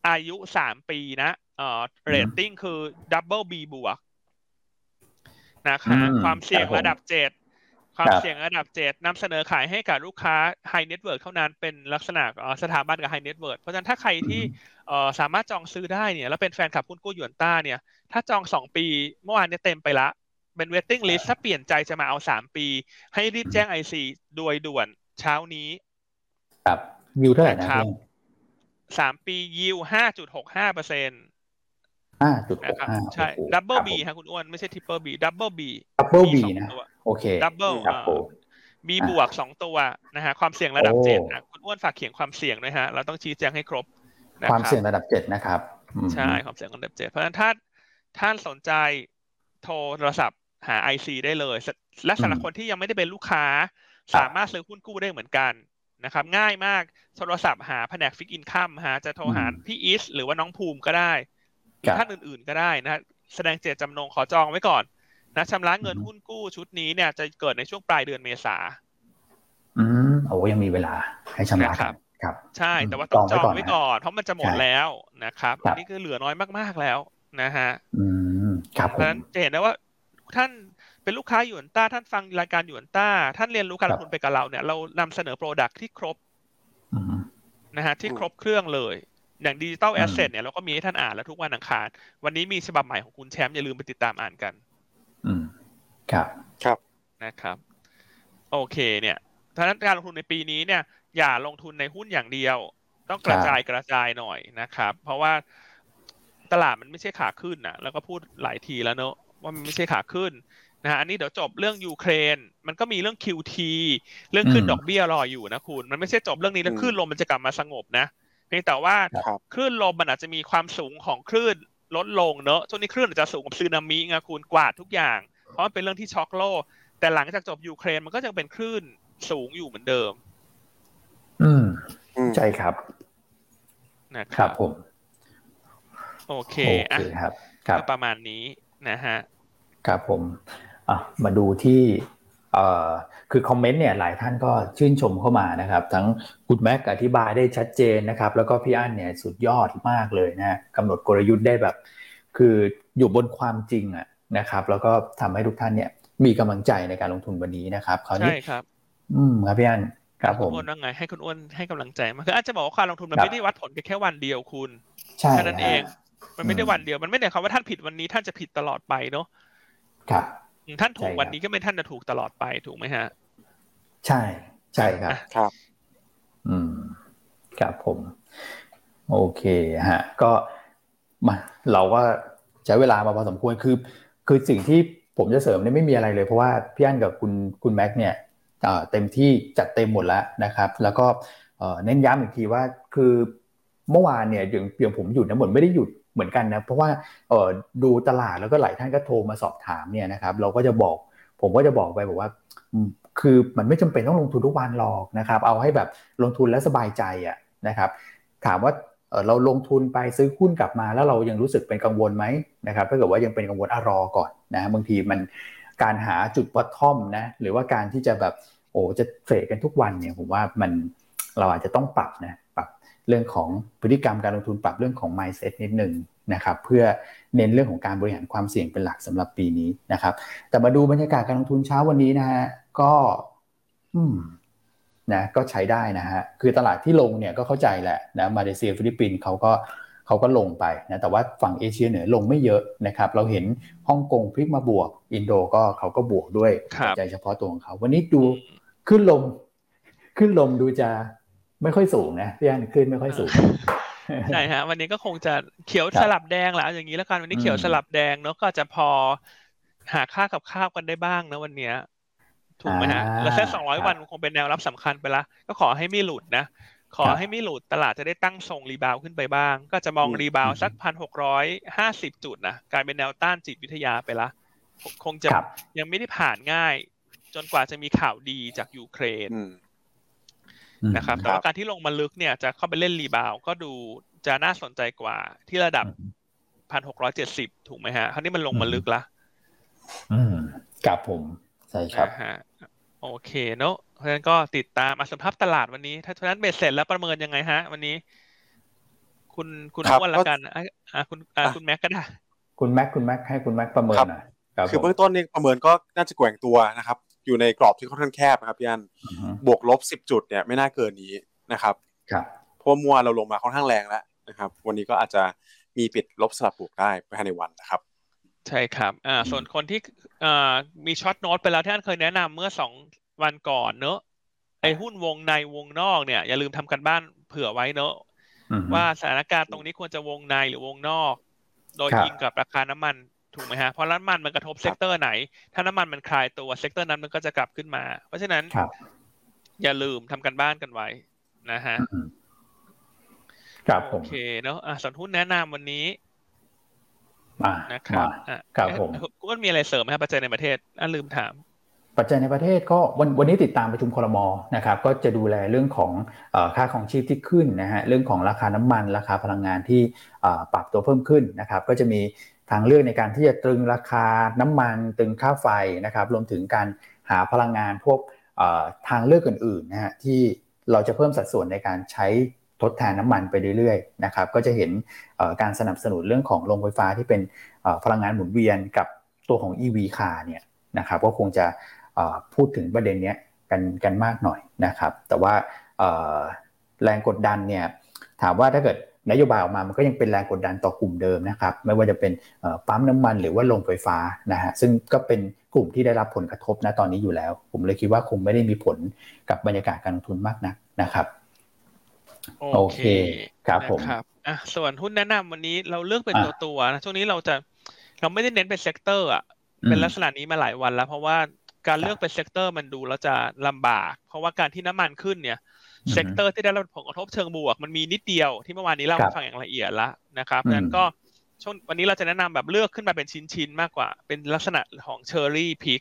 อายุสามปีนะเอ่อเรตติ้งคือ double B บวกนะคะความเสี่ยงระดับเจ็ด ความเสี่ยงระดับเจ็ดนำเสนอขายให้กับลูกค้า high net worth เท่านั้นเป็นลักษณะสถาบันกับ high net worth เพราะฉะนั้นถ้าใครที่สามารถจองซื้อได้เนี่ยแล้วเป็นแฟนคลับหุ้นกู้หยวนต้าเนี่ยถ้าจองสองปีเมื่อวานเนี่ยเต็มไปละเป็น waiting list ถ้าเปลี่ยนใจจะมาเอาสามปี ให้รีบแจ้ง IC โดยด่วนเช้านี้ครับยิวเท่าไหร่นะครับสามปียิวห้าจุดหกห้าเปอร์เซ็นต์ ห้าจุดหกห้าใช่ double B ฮะคุณอ้วนไม่ใช่ triple B double B double B นะ โอเค double B บวกสองตัวนะฮะความเสี่ยงระดับเจ็ดนะคุณอ้วนฝากเขียนความเสี่ยงด้วยฮะ เราต้องชี้แจงให้ครบความเสี่ยงระดับเจ็ดนะครับใช่ความเสี่ยงระดับเจ็ดเพราะฉะนั้นถ้าท่านสนใจโทรศัพท์หา IC ได้เลย และสำหรับคนที่ยังไม่ได้เป็นลูกค้า สามารถซื้อหุ้นกู้ได้เหมือนกันนะครับ ง่ายมากโทรศัพท์หาแผนก fixed income หาจะโทรหาพี่อิสหรือว่าน้องภูมิก็ได้ ท่านอื่นๆก็ได้นะแสดงเจตจำนงขอจองไว้ก่อน นะชำระเงินหุ้นกู้ชุดนี้เนี่ยจะเกิดในช่วงปลายเดือนเมษาอืมโอ้ยังมีเวลาให้ชำระครับครับ ใช่แต่ว่าต้องจองไว้ก่อนเพราะมันจะหมดแล้วนะครับอันนี้คือเหลือน้อยมากๆแล้วนะฮะอืมครับเพราะฉะนั้นจะเห็นได้ว่าท่านเป็นลูกค้าหยวนต้าท่านฟังรายการหยวนต้า ท่านเรียนรู้การลงทุนไปกับเราเนี่ยเรานำเสนอ product ที่ครบนะฮะที่ครบเครื่องเลย อย่าง digital asset เนี่ยเราก็มีให้ท่านอ่านแล้วทุกวันอังคาร วันนี้มีฉบับใหม่ของคุณแชมป์อย่าลืมไปติดตามอ่านกัน อืมครับครับนะครับ โอเคเนี่ยถ้านั้นการลงทุนในปีนี้เนี่ย อย่าลงทุนในหุ้นอย่างเดียว ต้องกระจายกระจายหน่อยนะครับ เพราะว่าตลาดมันไม่ใช่ขาขึ้นนะแล้วก็พูดหลายทีแล้วเนอะว่ามันไม่ใช่ขาขึ้นนะฮะอันนี้เดี๋ยวจบเรื่องยูเครน มันก็มีเรื่อง QT เรื่องขึ้นดอกเบี้ยรออยู่นะคุณ มันไม่ใช่จบเรื่องนี้แล้วขึ้นลมมันจะกลับมาสงบนะ เพียงแต่ว่าคลื่นลมมันอาจจะมีความสูงของคลื่นลดลงเนอะช่วงนี้คลื่นอาจจะสูงกับซึนามิไงคุณกวาดทุกอย่าง เพราะมันเป็นเรื่องที่ช็อกโลก แต่หลังจากจบยูเครนมันก็จะเป็นคลื่นสูงอยู่เหมือนเดิม อืมใช่ครับนะครับผม โอเคอะครับครับประมาณนี้นะฮะ ครับผมอะมาดูที่ คือ comment เนี่ยหลายท่านก็ชื่นชมเข้ามานะครับ ทั้งคุณแม็กอธิบายได้ชัดเจนนะครับ แล้วก็พี่อั้นเนี่ยสุดยอดมากเลยนะกำหนดกลยุทธ์ได้แบบ คืออยู่บนความจริงอะนะครับ แล้วก็ทำให้ทุกท่านเนี่ย มีกำลังใจในการลงทุนวันนี้นะครับคราวนี้ใช่ครับ อืมครับพี่อั้นครับผมคุณอ้วนว่าไงให้คุณอ้วนให้กำลังใจมาคืออาจจะบอกว่าการลงทุนมันไม่ได้วัดผลแค่วันเดียวคุณใช่แค่นั้นเอง มันไม่ได้วันเดียวมันไม่ได้คำว่าท่านผิดวันนี้ท่านจะผิดตลอดไปเนาะครับ ท่านถูกวันนี้ก็ไม่ท่านจะถูกตลอดไปถูกไหมฮะ ใช่ ใช่ครับ ครับ อืมครับผม โอเคฮะ ก็มาเราก็ใช้เวลามาพอสมควรคือ คือสิ่งที่ผมจะเสริมเนี่ยไม่มีอะไรเลย เพราะว่าพี่อั้นกับคุณคุณแม็กเนี่ยเต็มที่จัดเต็มหมดแล้วนะครับ แล้วก็เน้นย้ำอีกทีว่าคือเมื่อวานเนี่ยอย่างเพียงผมหยุดนะเหมือนไม่ได้หยุด เหมือนกันนะเพราะว่าเออดูตลาดแล้วก็หลายท่านก็โทรมาสอบถามเนี่ยนะครับเราก็จะบอกผมก็จะบอกไปบอกว่าคือมันไม่จำเป็นต้องลงทุนทุกวันหรอกนะครับเอาให้แบบลงทุนแล้วสบายใจอะนะครับถามว่าเราลงทุนไปซื้อหุ้นกลับมาแล้วเรายังรู้สึกเป็นกังวลไหมนะครับถ้าเกิดว่ายังเป็นกังวลอรอก่อนนะบางทีมันการหาจุดบอททอมนะหรือว่าการที่จะแบบโอ้จะเทรดกันทุกวันเนี่ยผมว่ามันเราอาจจะต้องปรับนะ เรื่องของพฤติกรรมการลงทุนปรับเรื่องของ mindset นิดนึงนะครับเพื่อเน้นเรื่องของการบริหารความเสี่ยงเป็นหลักสำหรับปีนี้นะครับ แต่มาดูบรรยากาศการลงทุนเช้าวันนี้นะฮะก็อืมนะก็ใช้ได้นะฮะคือตลาดที่ลงเนี่ยก็เข้าใจแหละนะมาเลเซียฟิลิปปินส์เขาก็เขาก็ลงไปนะแต่ว่าฝั่งเอเชียเหนือลงไม่เยอะนะครับ เราเห็นฮ่องกงพลิกมาบวก อินโดก็เขาก็บวกด้วยใจเฉพาะตัวของเขา วันนี้ดูขึ้นลมขึ้นลมดูจะ ไม่ค่อยสูงนะพี่อันขึ้นไม่ค่อยสูงใช่ฮะวันนี้ก็คงจะเขียวสลับแดงแหละอย่างนี้แล้วกันวันนี้เขียวสลับแดงเนาะก็จะพอหาค่ากับข้าวกันได้บ้างนะวันเนี้ยถูกไหมฮะแล้วเส้นสองร้อยวันคงเป็นแนวรับสำคัญไปละ ก็ขอให้ไม่หลุดนะ ขอให้ไม่หลุดตลาดจะได้ตั้งทรง rebound ขึ้นไปบ้าง ก็จะมอง rebound สักพันหกร้อยห้าสิบจุดนะกลายเป็นแนวต้านจิตวิทยาไปละ คงจะยังไม่ได้ผ่านง่าย จนกว่าจะมีข่าวดีจากยูเครน นะครับแต่ว่าการที่ลงมาลึกเนี่ยจะเข้าไปเล่นรีบาวก็ดูจะน่าสนใจกว่าที่ระดับพันหกร้อยเจ็ดสิบถูกไหมฮะคราวนี้มันลงมาลึกละอืมกับผม ใช่ครับโอเคเนาะเพราะฉะนั้นก็ติดตามอสภาพตลาดวันนี้ ถ้าฉะนั้นเบ็ดเสร็จแล้วประเมินยังไงฮะ วันนี้ คุณคุณอ้วนละกันอ่าคุณอ่าคุณแม็กก็ได้ คุณแม็กคุณแม็กให้คุณแม็กประเมินหน่อยคือเบื้องต้นนี่ประเมินก็น่าจะแกว่งตัวนะครับ อยู่ในกรอบที่ค่อนข้างแคบนะครับพี่อันบวกลบสิบจุดเนี่ยไม่น่าเกินนี้นะครับครับเพราะมัวเราลงมาค่อนข้างแรงแล้วนะครับ วันนี้ก็อาจจะมีปิดลบสลับบวกได้ภายในวันนะครับ ใช่ครับอ่าส่วนคนที่อ่ามีช็อตโน้ตไปแล้วที่ท่านเคยแนะนำเมื่อสองวันก่อนเนอะไอ้หุ้นวงในวงนอกเนี่ยอย่าลืมทำกันบ้านเผื่อไว้เนอะว่าสถานการณ์ตรงนี้ควรจะวงในหรือวงนอก โดยยิงกับราคาน้ำมัน ถูกไหมฮะเพราะน้ำมันมันกระทบ sector ไหน ถ้าน้ำมันมันคลายตัว sector นั้นมันก็จะกลับขึ้นมา เพราะฉะนั้นอย่าลืมทำการบ้านกันไว้นะฮะครับโอเคเนาะอะส่วนหุ้นแนะนำวันนี้มานะครับครับผมก็มีอะไรเสริมไหมครับปัจจัยในประเทศอะลืมถามปัจจัยในประเทศก็วันวันนี้ติดตามประชุมคอรมอนะครับก็จะดูแลเรื่องของค่าครองชีพที่ขึ้นนะฮะเรื่องของราคาน้ำมัน ราคาพลังงานที่ปรับตัวเพิ่มขึ้นนะครับก็จะมี ทางเลือกในการที่จะตรึงราคาน้ำมันตรึงค่าไฟนะครับ รวมถึงการหาพลังงานพวกทางเลือกอื่นๆนะฮะที่เราจะเพิ่มสัดส่วนในการใช้ทดแทนน้ำมันไปเรื่อยๆนะครับก็จะเห็นการสนับสนุนเรื่องของโรงไฟฟ้าที่เป็นพลังงานหมุนเวียนกับตัวของ EV คาร์เนี่ยนะครับก็คงจะพูดถึงประเด็นนี้กันกันมากหน่อยนะครับ แต่ว่าแรงกดดันเนี่ยถามว่าถ้าเกิด นโยบายออกมามันก็ยังเป็นแรงกดดันต่อกลุ่มเดิมนะครับ ไม่ว่าจะเป็นปั๊มน้ำมันหรือว่าโรงไฟฟ้านะฮะซึ่งก็เป็นกลุ่มที่ได้รับผลกระทบนะตอนนี้อยู่แล้ว ผมเลยคิดว่าคงไม่ได้มีผลกับบรรยากาศการลงทุนมากนักนะครับโอเคครับผมครับอะส่วนหุ้นแนะนำวันนี้เราเลือกเป็นตัวตัวนะช่วงนี้เราจะเราไม่ได้เน้นเป็น sector อะเป็นลักษณะนี้มาหลายวันแล้ว เพราะว่าการเลือกเป็น sector มันดูแล้วจะลำบาก เพราะว่าการที่น้ำมันขึ้นเนี่ย sector ที่ได้รับผลกระทบเชิงบวกมันมีนิดเดียวที่เมื่อวานนี้เล่าให้ฟังอย่างละเอียดแล้วนะครับดังนั้นก็ช่วงวันนี้เราจะแนะนำแบบเลือกขึ้นมาเป็นชิ้นๆมากกว่า เป็นลักษณะของ cherry pick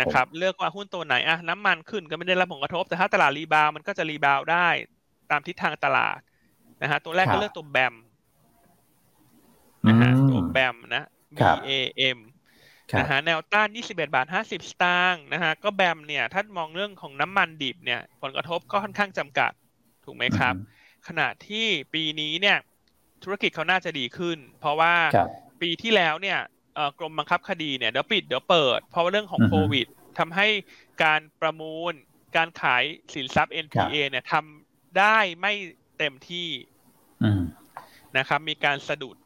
นะครับเลือกว่าหุ้นตัวไหนอะน้ำมันขึ้นก็ไม่ได้รับผลกระทบ แต่ถ้าตลาด rebound มันก็จะ rebound ได้ตามทิศทางตลาดนะฮะตัวแรกก็เลือกตัว BAM นะฮะตัว BAM นะ B A M นะฮะแนวต้าน 21 บาท 50 สตางค์นะฮะก็แบมเนี่ยถ้ามองเรื่องของน้ำมันดิบเนี่ยผลกระทบก็ค่อนข้างจำกัดถูกไหมครับ ขณะที่ปีนี้เนี่ยธุรกิจเขาน่าจะดีขึ้น เพราะว่าปีที่แล้วเนี่ยกรมบังคับคดีเนี่ยเดี๋ยวปิดเดี๋ยวเปิด เพราะว่าเรื่องของโควิดทำให้การประมูลการขายสินทรัพย์ NPA เนี่ยทำได้ไม่เต็มที่นะครับ มีการสะดุด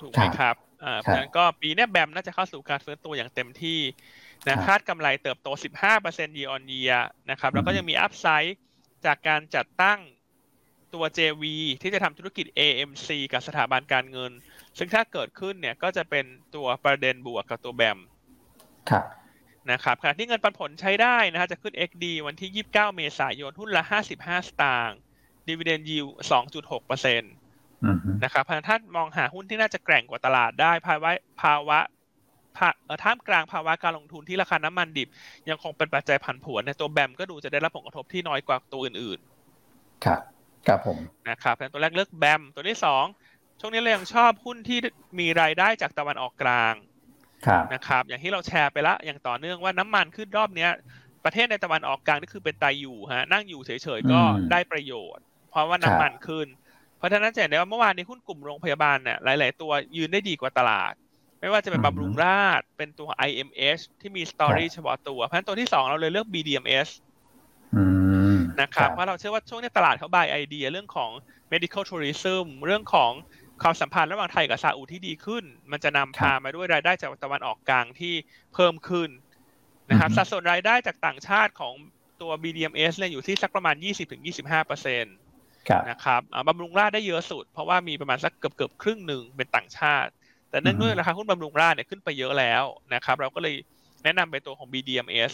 ถูกไหมครับอ่า เพราะฉะนั้นก็ปีนี้แบมน่าจะเข้าสู่การฟื้นตัวอย่างเต็มที่นะคาดกำไรเติบโต 15% year on year นะครับ แล้วก็ยังมีอัพไซด์จากการจัดตั้งตัว JV ที่จะทำธุรกิจ AMC กับสถาบันการเงิน ซึ่งถ้าเกิดขึ้นเนี่ยก็จะเป็นตัวประเด็นบวกกับตัวแบมครับนะครับขณะที่เงินปันผลใช้ได้นะฮะจะขึ้น XD วันที่ 29 เมษายนหุ้นละ 55 สตางค์ dividend yield 2.6%เปอร์เซ็นต์ นะครับถ้ามองหาหุ้นที่น่าจะแกร่งกว่าตลาดได้ภาวะภาวะท่ามกลางภาวะการลงทุนที่ราคาน้ำมันดิบ ยังคงเป็นปัจจัยผันผวนในตัวแบมก็ดูจะได้รับผลกระทบที่น้อยกว่าตัวอื่นๆ ครับ ครับผม นะครับตัวแรกเลือกแบม ตัวที่สองช่วงนี้เรายังชอบหุ้นที่มีรายได้จากตะวันออกกลางนะครับ อย่างที่เราแชร์ไปละ อย่างต่อเนื่องว่าน้ำมันขึ้นรอบเนี้ย ประเทศในตะวันออกกลางนี่คือเป็นตายอยู่ฮะ นั่งอยู่เฉยๆก็ได้ประโยชน์ เพราะว่าน้ำมันขึ้น เพราะฉะนั้นจะเห็นได้ว่าเมื่อวานนี้หุ้นกลุ่มโรงพยาบาลเนี่ยหลาย ๆ ตัวยืนได้ดีกว่าตลาด ไม่ว่าจะเป็นบำรุงราษเป็นตัว IMH ที่มีสตอรี่เฉพาะตัวเพราะฉะนั้นตัวที่สองเราเลยเลือก BDMs นะครับเพราะเราเชื่อว่าช่วงนี้ตลาดเขาบายไอเดียเรื่องของ medical tourism เรื่องของความสัมพันธ์ระหว่างไทยกับซาอุที่ดีขึ้น มันจะนำพามาด้วยรายได้จากตะวันออกกลางที่เพิ่มขึ้นนะครับสัดส่วนรายได้จากต่างชาติของตัว BDMs เนี่ยอยู่ที่สักประมาณ 20-25เปอร์เซ็ นต์นะครับบำรุงราชได้เยอะสุด เพราะว่ามีประมาณสักเกือบเกือบครึ่งหนึ่งเป็นต่างชาติ แต่เนื่องด้วยราคาหุ้นบำรุงราชเนี่ยขึ้นไปเยอะแล้วนะครับ เราก็เลยแนะนำไปตัวของ BDMs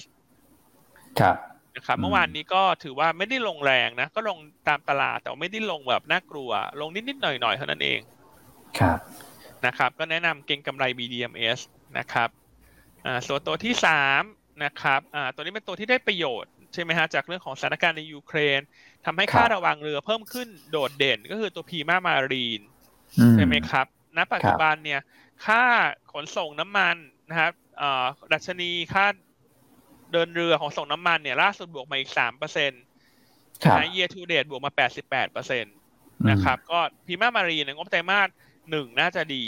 ครับนะครับเมื่อวานนี้ก็ถือว่าไม่ได้ลงแรงนะ ก็ลงตามตลาดแต่ไม่ได้ลงแบบน่ากลัว ลงนิดๆหน่อยๆเท่านั้นเองครับนะครับ ก็แนะนำเก่งกำไร BDMs นะครับอ่าส่วนตัวที่สามนะครับอ่าตัวนี้เป็นตัวที่ได้ประโยชน์ ใช่ไหมฮะจากเรื่องของสถานการณ์ในยูเครนทำให้ค่าระวังเรือเพิ่มขึ้นโดดเด่นก็คือตัวพีมามารีนใช่ไหมครับ ณ ปัจจุบันเนี่ย ค่าขนส่งน้ำมันนะครับดัชนีค่าเดินเรือของส่งน้ำมันเนี่ย ล่าสุดบวกมาอีกสามเปอร์เซ็นต์นะ year to date บวกมาแปดสิบแปดเปอร์เซ็นต์นะครับ ก็พีมามารีนงบไตรมาสหนึ่งน่าจะดี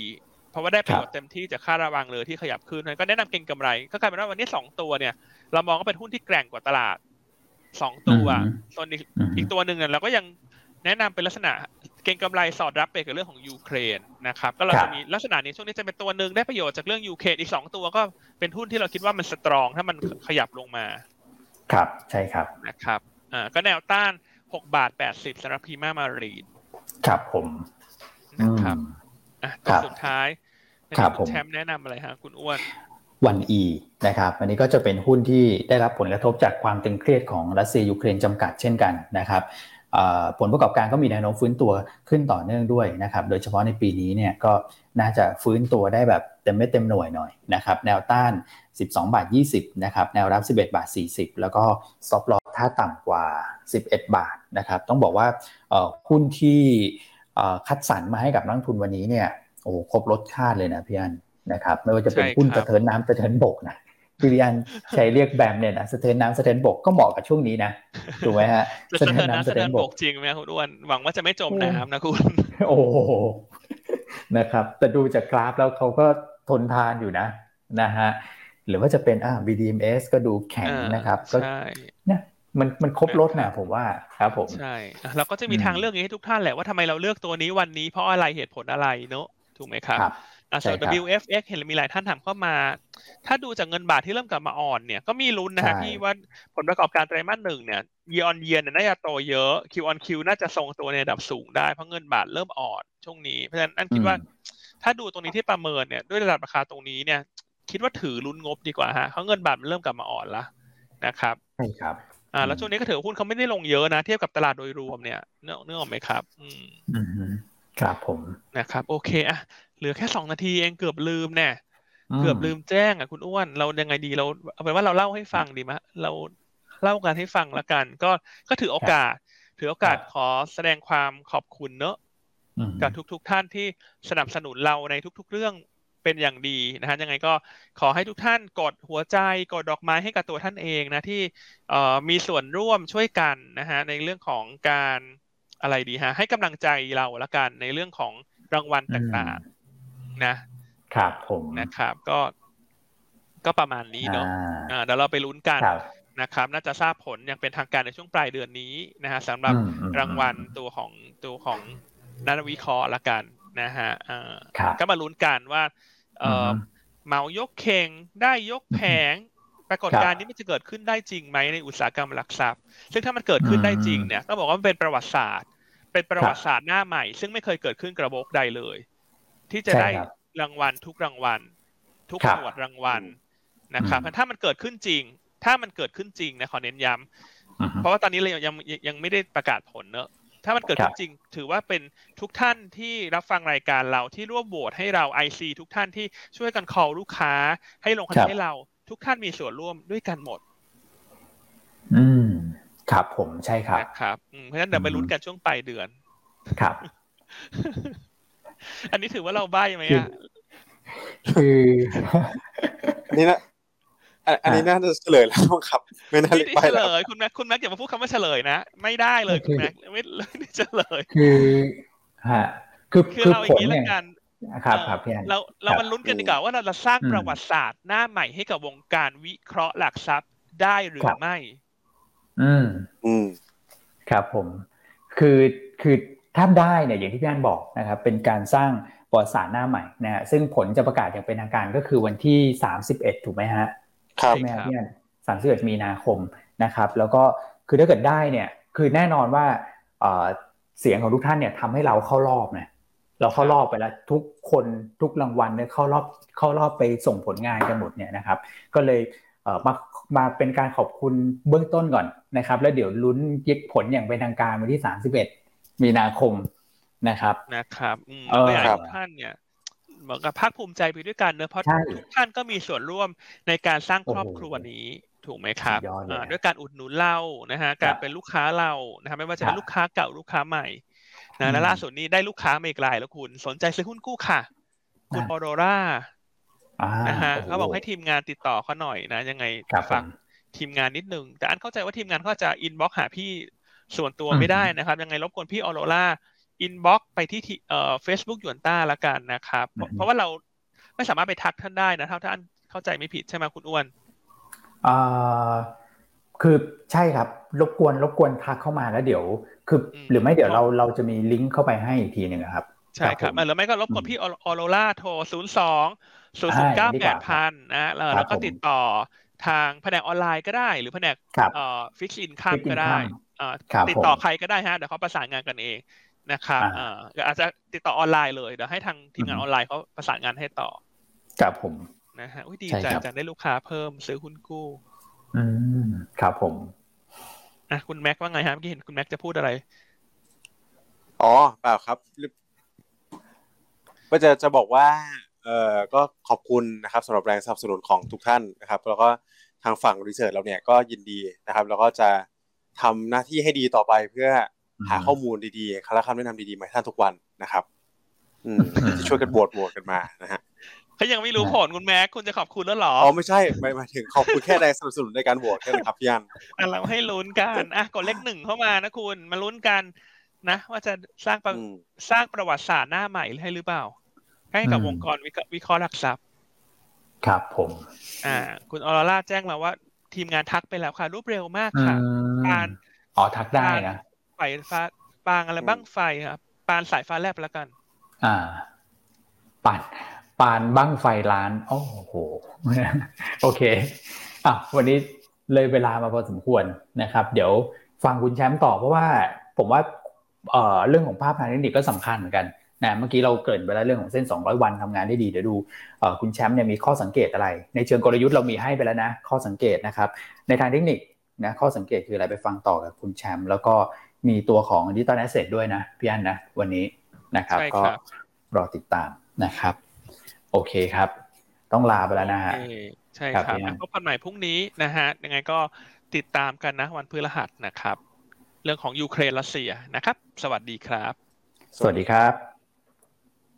เพราะว่าได้ประโยชน์เต็มที่จากค่าระวังเรือที่ขยับขึ้นก็แนะนำเก็งกำไร ก็กลายเป็นว่าวันนี้สองตัวเนี่ย เรามองก็เป็นหุ้นที่แกร่งกว่าตลาด สองตัวส่วนอีกตัวหนึ่งเนี่ยเราก็ยังแนะนำเป็นลักษณะเก่งกำไรสอดรับไปกับเรื่องของยูเครนนะครับก็เราจะมีลักษณะนี้ช่วงนี้จะเป็นตัวหนึ่งได้ประโยชน์จากเรื่องยูเครนอีกสองตัวก็เป็นหุ้นที่เราคิดว่ามันสตรองถ้ามันขยับลงมา ครับใช่ครับนะครับอ่าก็แนวต้านหกบาทแปดสิบสำหรับพีมามารีนครับผมนะครับอะตัวสุดท้ายครับผมแชมป์แนะนำอะไรฮะคุณอ้วน วันอีนะครับอันนี้ก็จะเป็นหุ้นที่ได้รับผลกระทบจากความตึงเครียดของรัสเซียยูเครนจำกัดเช่นกันนะครับผลประกอบการก็มีแนวโน้มฟื้นตัวขึ้นต่อเนื่องด้วยนะครับโดยเฉพาะในปีนี้เนี่ยก็น่าจะฟื้นตัวได้แบบเต็มเม็ดเต็มหน่วยหน่อยนะครับแนวต้าน 12 บาท 20นะครับแนวรับ 11 บาท 40 แล้วก็ซอฟต์ลอถ้าต่ำกว่า 11 บาทนะครับต้องบอกว่าหุ้นที่คัดสรรมาให้กับนักทุนวันนี้เนี่ยโอ้ครบรสชาติเลยนะพี่อัน นะครับไม่ว่าจะเป็นหุ้นกระเทินน้ำกระเทินบกนะพี่วิอันใช้เรียกแบมเนี่ยนะสะเทินน้ำสะเทินบกก็เหมาะกับช่วงนี้นะถูกไหมฮะสะเทินน้ำสะเทินบกจริงไหมคุณอ้วนหวังว่าจะไม่จมน้ำนะคุณโอ้นะครับ แต่ดูจากกราฟแล้วเขาก็ทนทานอยู่นะนะฮะหรือว่าจะเป็นอ่า BDMs ก็ดูแข็งนะครับ ก็เนี่ยมันมันครบรถนะผมว่าครับผมใช่เราก็จะมีทางเลือกนี้ให้ทุกท่านแหละว่าทำไมเราเลือกตัวนี้วันนี้เพราะอะไรเหตุผลอะไรเนอะถูกไหมครับ ส่วน WFX เห็นมีหลายท่านถามเข้ามา ถ้าดูจากเงินบาทที่เริ่มกลับมาอ่อนเนี่ยก็มีลุ้นนะฮะพี่ว่าผลประกอบการไตรมาสหนึ่งเนี่ย year on year เนี่ยน่าจะโตเยอะ Q on Q น่าจะทรงตัวในระดับสูงได้เพราะเงินบาทเริ่มอ่อนช่วงนี้ เพราะฉะนั้นอันคิดว่าถ้าดูตรงนี้ที่ประเมินเนี่ยด้วยระดับราคาตรงนี้เนี่ย คิดว่าถือลุ้นงบดีกว่าฮะเพราะเงินบาทมันเริ่มกลับมาอ่อนแล้วนะครับใช่ครับอ่าแล้วช่วงนี้ก็ถือหุ้นเขาไม่ได้ลงเยอะนะเทียบกับตลาดโดยรวมเนี่ยเนื้อเนื้อออกไหมครับ อืมครับผมนะครับ โอเคอะเหลือแค่สองนาทีเองเกือบลืมเนี่ยเกือบลืมแจ้งอะคุณอ้วนเรายังไงดีเราเอาเป็นว่าเราเล่าให้ฟังดีไหมเราเล่ากันให้ฟังละกัน ก็ก็ถือโอกาส ถือโอกาสขอแสดงความขอบคุณเนอะกับทุกๆทท่านที่สนับสนุนเราในทุก ๆ เรื่องเป็นอย่างดีนะฮะยังไงก็ขอให้ทุกท่านกดหัวใจกดดอกไม้ให้กับตัวท่านเองนะที่มีส่วนร่วมช่วยกันนะฮะในเรื่องของการอะไรดีฮะให้กำลังใจเราละกันในเรื่องของรางวัลต่าง นะครับผมนะครับ ก็ก็ประมาณนี้เนาะอ่าเดี๋ยวเราไปลุ้นกันนะครับ น่าจะทราบผลอย่างเป็นทางการในช่วงปลายเดือนนี้นะฮะสำหรับรางวัลตัวของตัวของนักวิเคราะห์ละกันนะฮะก็มาลุ้นกันว่าเออเมายกเข่งได้ยกแผงปรากฏการณ์นี้มันจะเกิดขึ้นได้จริงไหมในอุตสาหกรรมหลักทรัพย์ ซึ่งถ้ามันเกิดขึ้นได้จริงเนี่ยต้องบอกว่ามันเป็นประวัติศาสตร์ เป็นประวัติศาสตร์หน้าใหม่ ซึ่งไม่เคยเกิดขึ้นกระบกใดเลย ที่จะได้รางวัลทุกรางวัล ทุกหมวดรางวัลนะครับถ้ามันเกิดขึ้นจริง ถ้ามันเกิดขึ้นจริงนะขอเน้นย้ำเพราะว่าตอนนี้เรายังยังไม่ได้ประกาศผลเนอะถ้ามันเกิดขึ้นจริง ถือว่าเป็นทุกท่านที่รับฟังรายการเราที่ร่วมโหวตให้เราไอซีทุกท่านที่ช่วยกัน call ลูกค้า ให้ลงคะแนนให้เรา ทุกท่านมีส่วนร่วมด้วยกันหมด อืม ครับผมใช่ครับ ครับเพราะฉะนั้นเดี๋ยวไปลุ้นกันช่วงปลายเดือน ครับ อันนี้ถือว่าเราใบ้ไหมอะคือนี่นะอันนี้น่าจะเฉลยแล้วครับ ไม่น่าไปเฉลยคุณแม็กคุณแม็กอย่ามาพูดคำว่าเฉลยนะ ไม่ได้เลยคุณแม็กไม่ไม่เฉลยคือฮะคือคือเราอย่างนี้แล้วกันครับครับพี่เราเรามันลุ้นกันดีกว่าว่าเราจะสร้างประวัติศาสตร์หน้าใหม่ให้กับวงการวิเคราะห์หลักทรัพย์ได้หรือไม่ อืม อืม ครับผม คือคือ ถ้าได้เนี่ยอย่างที่พี่อันบอกนะครับเป็นการสร้างประวัติศาสตร์หน้าใหม่นะฮะซึ่งผลจะประกาศอย่างเป็นทางการก็คือวันที่สามสิบเอ็ดถูกไหมฮะครับไหมพี่อันสามสิบเอ็ดมีนาคมนะครับ แล้วก็คือถ้าเกิดได้เนี่ยคือแน่นอนว่าเสียงของทุกท่านเนี่ยทำให้เราเข้ารอบนะเราเข้ารอบไปแล้วทุกคนทุกรางวัลเนี่ยเข้ารอบเข้ารอบไปส่งผลงานกันหมดเนี่ยนะครับ ก็เลยมามาเป็นการขอบคุณเบื้องต้นก่อนนะครับ แล้วเดี๋ยวลุ้นยิกผลอย่างเป็นทางการวันที่สา มสิบเอ็ดมีนาคมนะครับนะครับเออทุกท่านเนี่ยเหมือนกับภาคภูมิใจไปด้วยกันเนอะเพราะทุกท่านก็มีส่วนร่วมในการสร้างครอบครัวนี้ถูกไหมครับด้วยการอุดหนุนเรานะฮะการเป็นลูกค้าเรานะครับไม่ว่าจะเป็นลูกค้าเก่าลูกค้าใหม่นะและล่าสุดนี้ได้ลูกค้ามาอีกรายแล้วคุณ สนใจซื้อหุ้นกู้ค่ะ คุณออโรรานะฮะเขาบอกให้ทีมงานติดต่อเขาหน่อยนะ ยังไงฝากทีมงานนิดนึง แต่อันเข้าใจว่าทีมงานเขาจะ inbox หาพี่ ส่วนตัวไม่ได้นะครับ ยังไงรบกวนพี่ออโรรา inbox ไปที่เอ่อเฟซบุ๊กหยวนต้าละกันนะครับ เพราะว่าเราไม่สามารถไปทักท่านได้นะถ้าอันเข้าใจไม่ผิดใช่ไหมคุณอ้วนอ่าคือใช่ครับ รบกวนรบกวนทักเข้ามาแล้วเดี๋ยว คือ หรือไม่เดี๋ยวเราเราจะมีลิงก์เข้าไปให้อีกทีหนึ่งครับใช่ครับหรือไม่ก็รบกวนพี่ออโรราโทรศูนย์สองศูนย์ศูนย์เก้าแปดพันนะแล้วก็ติดต่อทางแผนกออนไลน์ก็ได้ หรือแผนกเอ่อ fixed income ก็ได้ ติดต่อใครก็ได้ฮะเดี๋ยวเขาประสานงานกันเองนะครับอาจจะติดต่อออนไลน์เลยเดี๋ยวให้ทางทีมงานออนไลน์เขาประสานงานให้ต่อครับผมนะฮะดีใจจังได้ลูกค้าเพิ่มซื้อหุ้นกู้ อืมครับผมอะคุณแม็กว่าไงครับเมื่อกี้เห็นคุณแม็กจะพูดอะไร อ๋อเปล่าครับก็จะจะบอกว่า เอ่อก็ขอบคุณนะครับสำหรับแรงสนับสนุนของทุกท่านนะครับ แล้วก็ทางฝั่งรีเสิร์ชเราเนี่ยก็ยินดีนะครับ แล้วก็จะ ทำหน้าที่ให้ดีต่อไปเพื่อหาข้อมูลดีๆคำแนะนำดีๆมาให้ท่านทุกวันนะครับอืมจะช่วยกันโหวตโหวตกันมานะฮะเขายังไม่รู้ผลคุณแม็กคุณจะขอบคุณแล้วหรออ๋อไม่ใช่ไม่มาถึงขอบคุณแค่แรงสนับสนุนในการโหวตแค่นั้นครับพี่อันเราให้ลุ้นกันอะกดเลขหนึ่งเข้ามานะคุณมาลุ้นกันนะว่าจะสร้างสร้างประวัติศาสตร์หน้าใหม่ให้หรือเปล่า ให้กับวงการวิเคราะห์หลักทรัพย์ ครับผม อ่า คุณออร่าแจ้งมาว่า ทีมงานทักไปแล้วค่ะรูปเร็วมากค่ะปานอ๋อทักได้นะไฟฟ้าปางอะไรบ้างไฟครับปานสายฟ้าแลบแล้วกัน อ่าปานปานบ้างไฟล้านโอ้โหโอเคอะวันนี้เลยเวลามาพอสมควรนะครับ เดี๋ยวฟังคุณแชมป์ต่อเพราะว่าผมว่าเอ่อเรื่องของภาพทางเทคนิคก็สำคัญเหมือนกัน นะเมื่อกี้เราเกริ่นไปแล้วเรื่องของเส้น 200 วันทำงานได้ดีเดี๋ยวดูคุณแชมป์เนี่ยมีข้อสังเกตอะไร ในเชิงกลยุทธ์เรามีให้ไปแล้วนะ ข้อสังเกตนะครับ ในทางเทคนิคนะข้อสังเกตคืออะไรไปฟังต่อกับคุณแชมป์แล้วก็มีตัวของ digital asset ด้วยนะพี่อันนะวันนี้นะครับ ก็รอติดตามนะครับ โอเคครับ ต้องลาไปแล้วนะฮะใช่ครับพบกันใหม่พรุ่งนี้นะฮะยังไงก็ติดตามกันนะวันพฤหัสนะครับ เรื่องของยูเครนรัสเซียนะครับ สวัสดีครับ สวัสดีครับ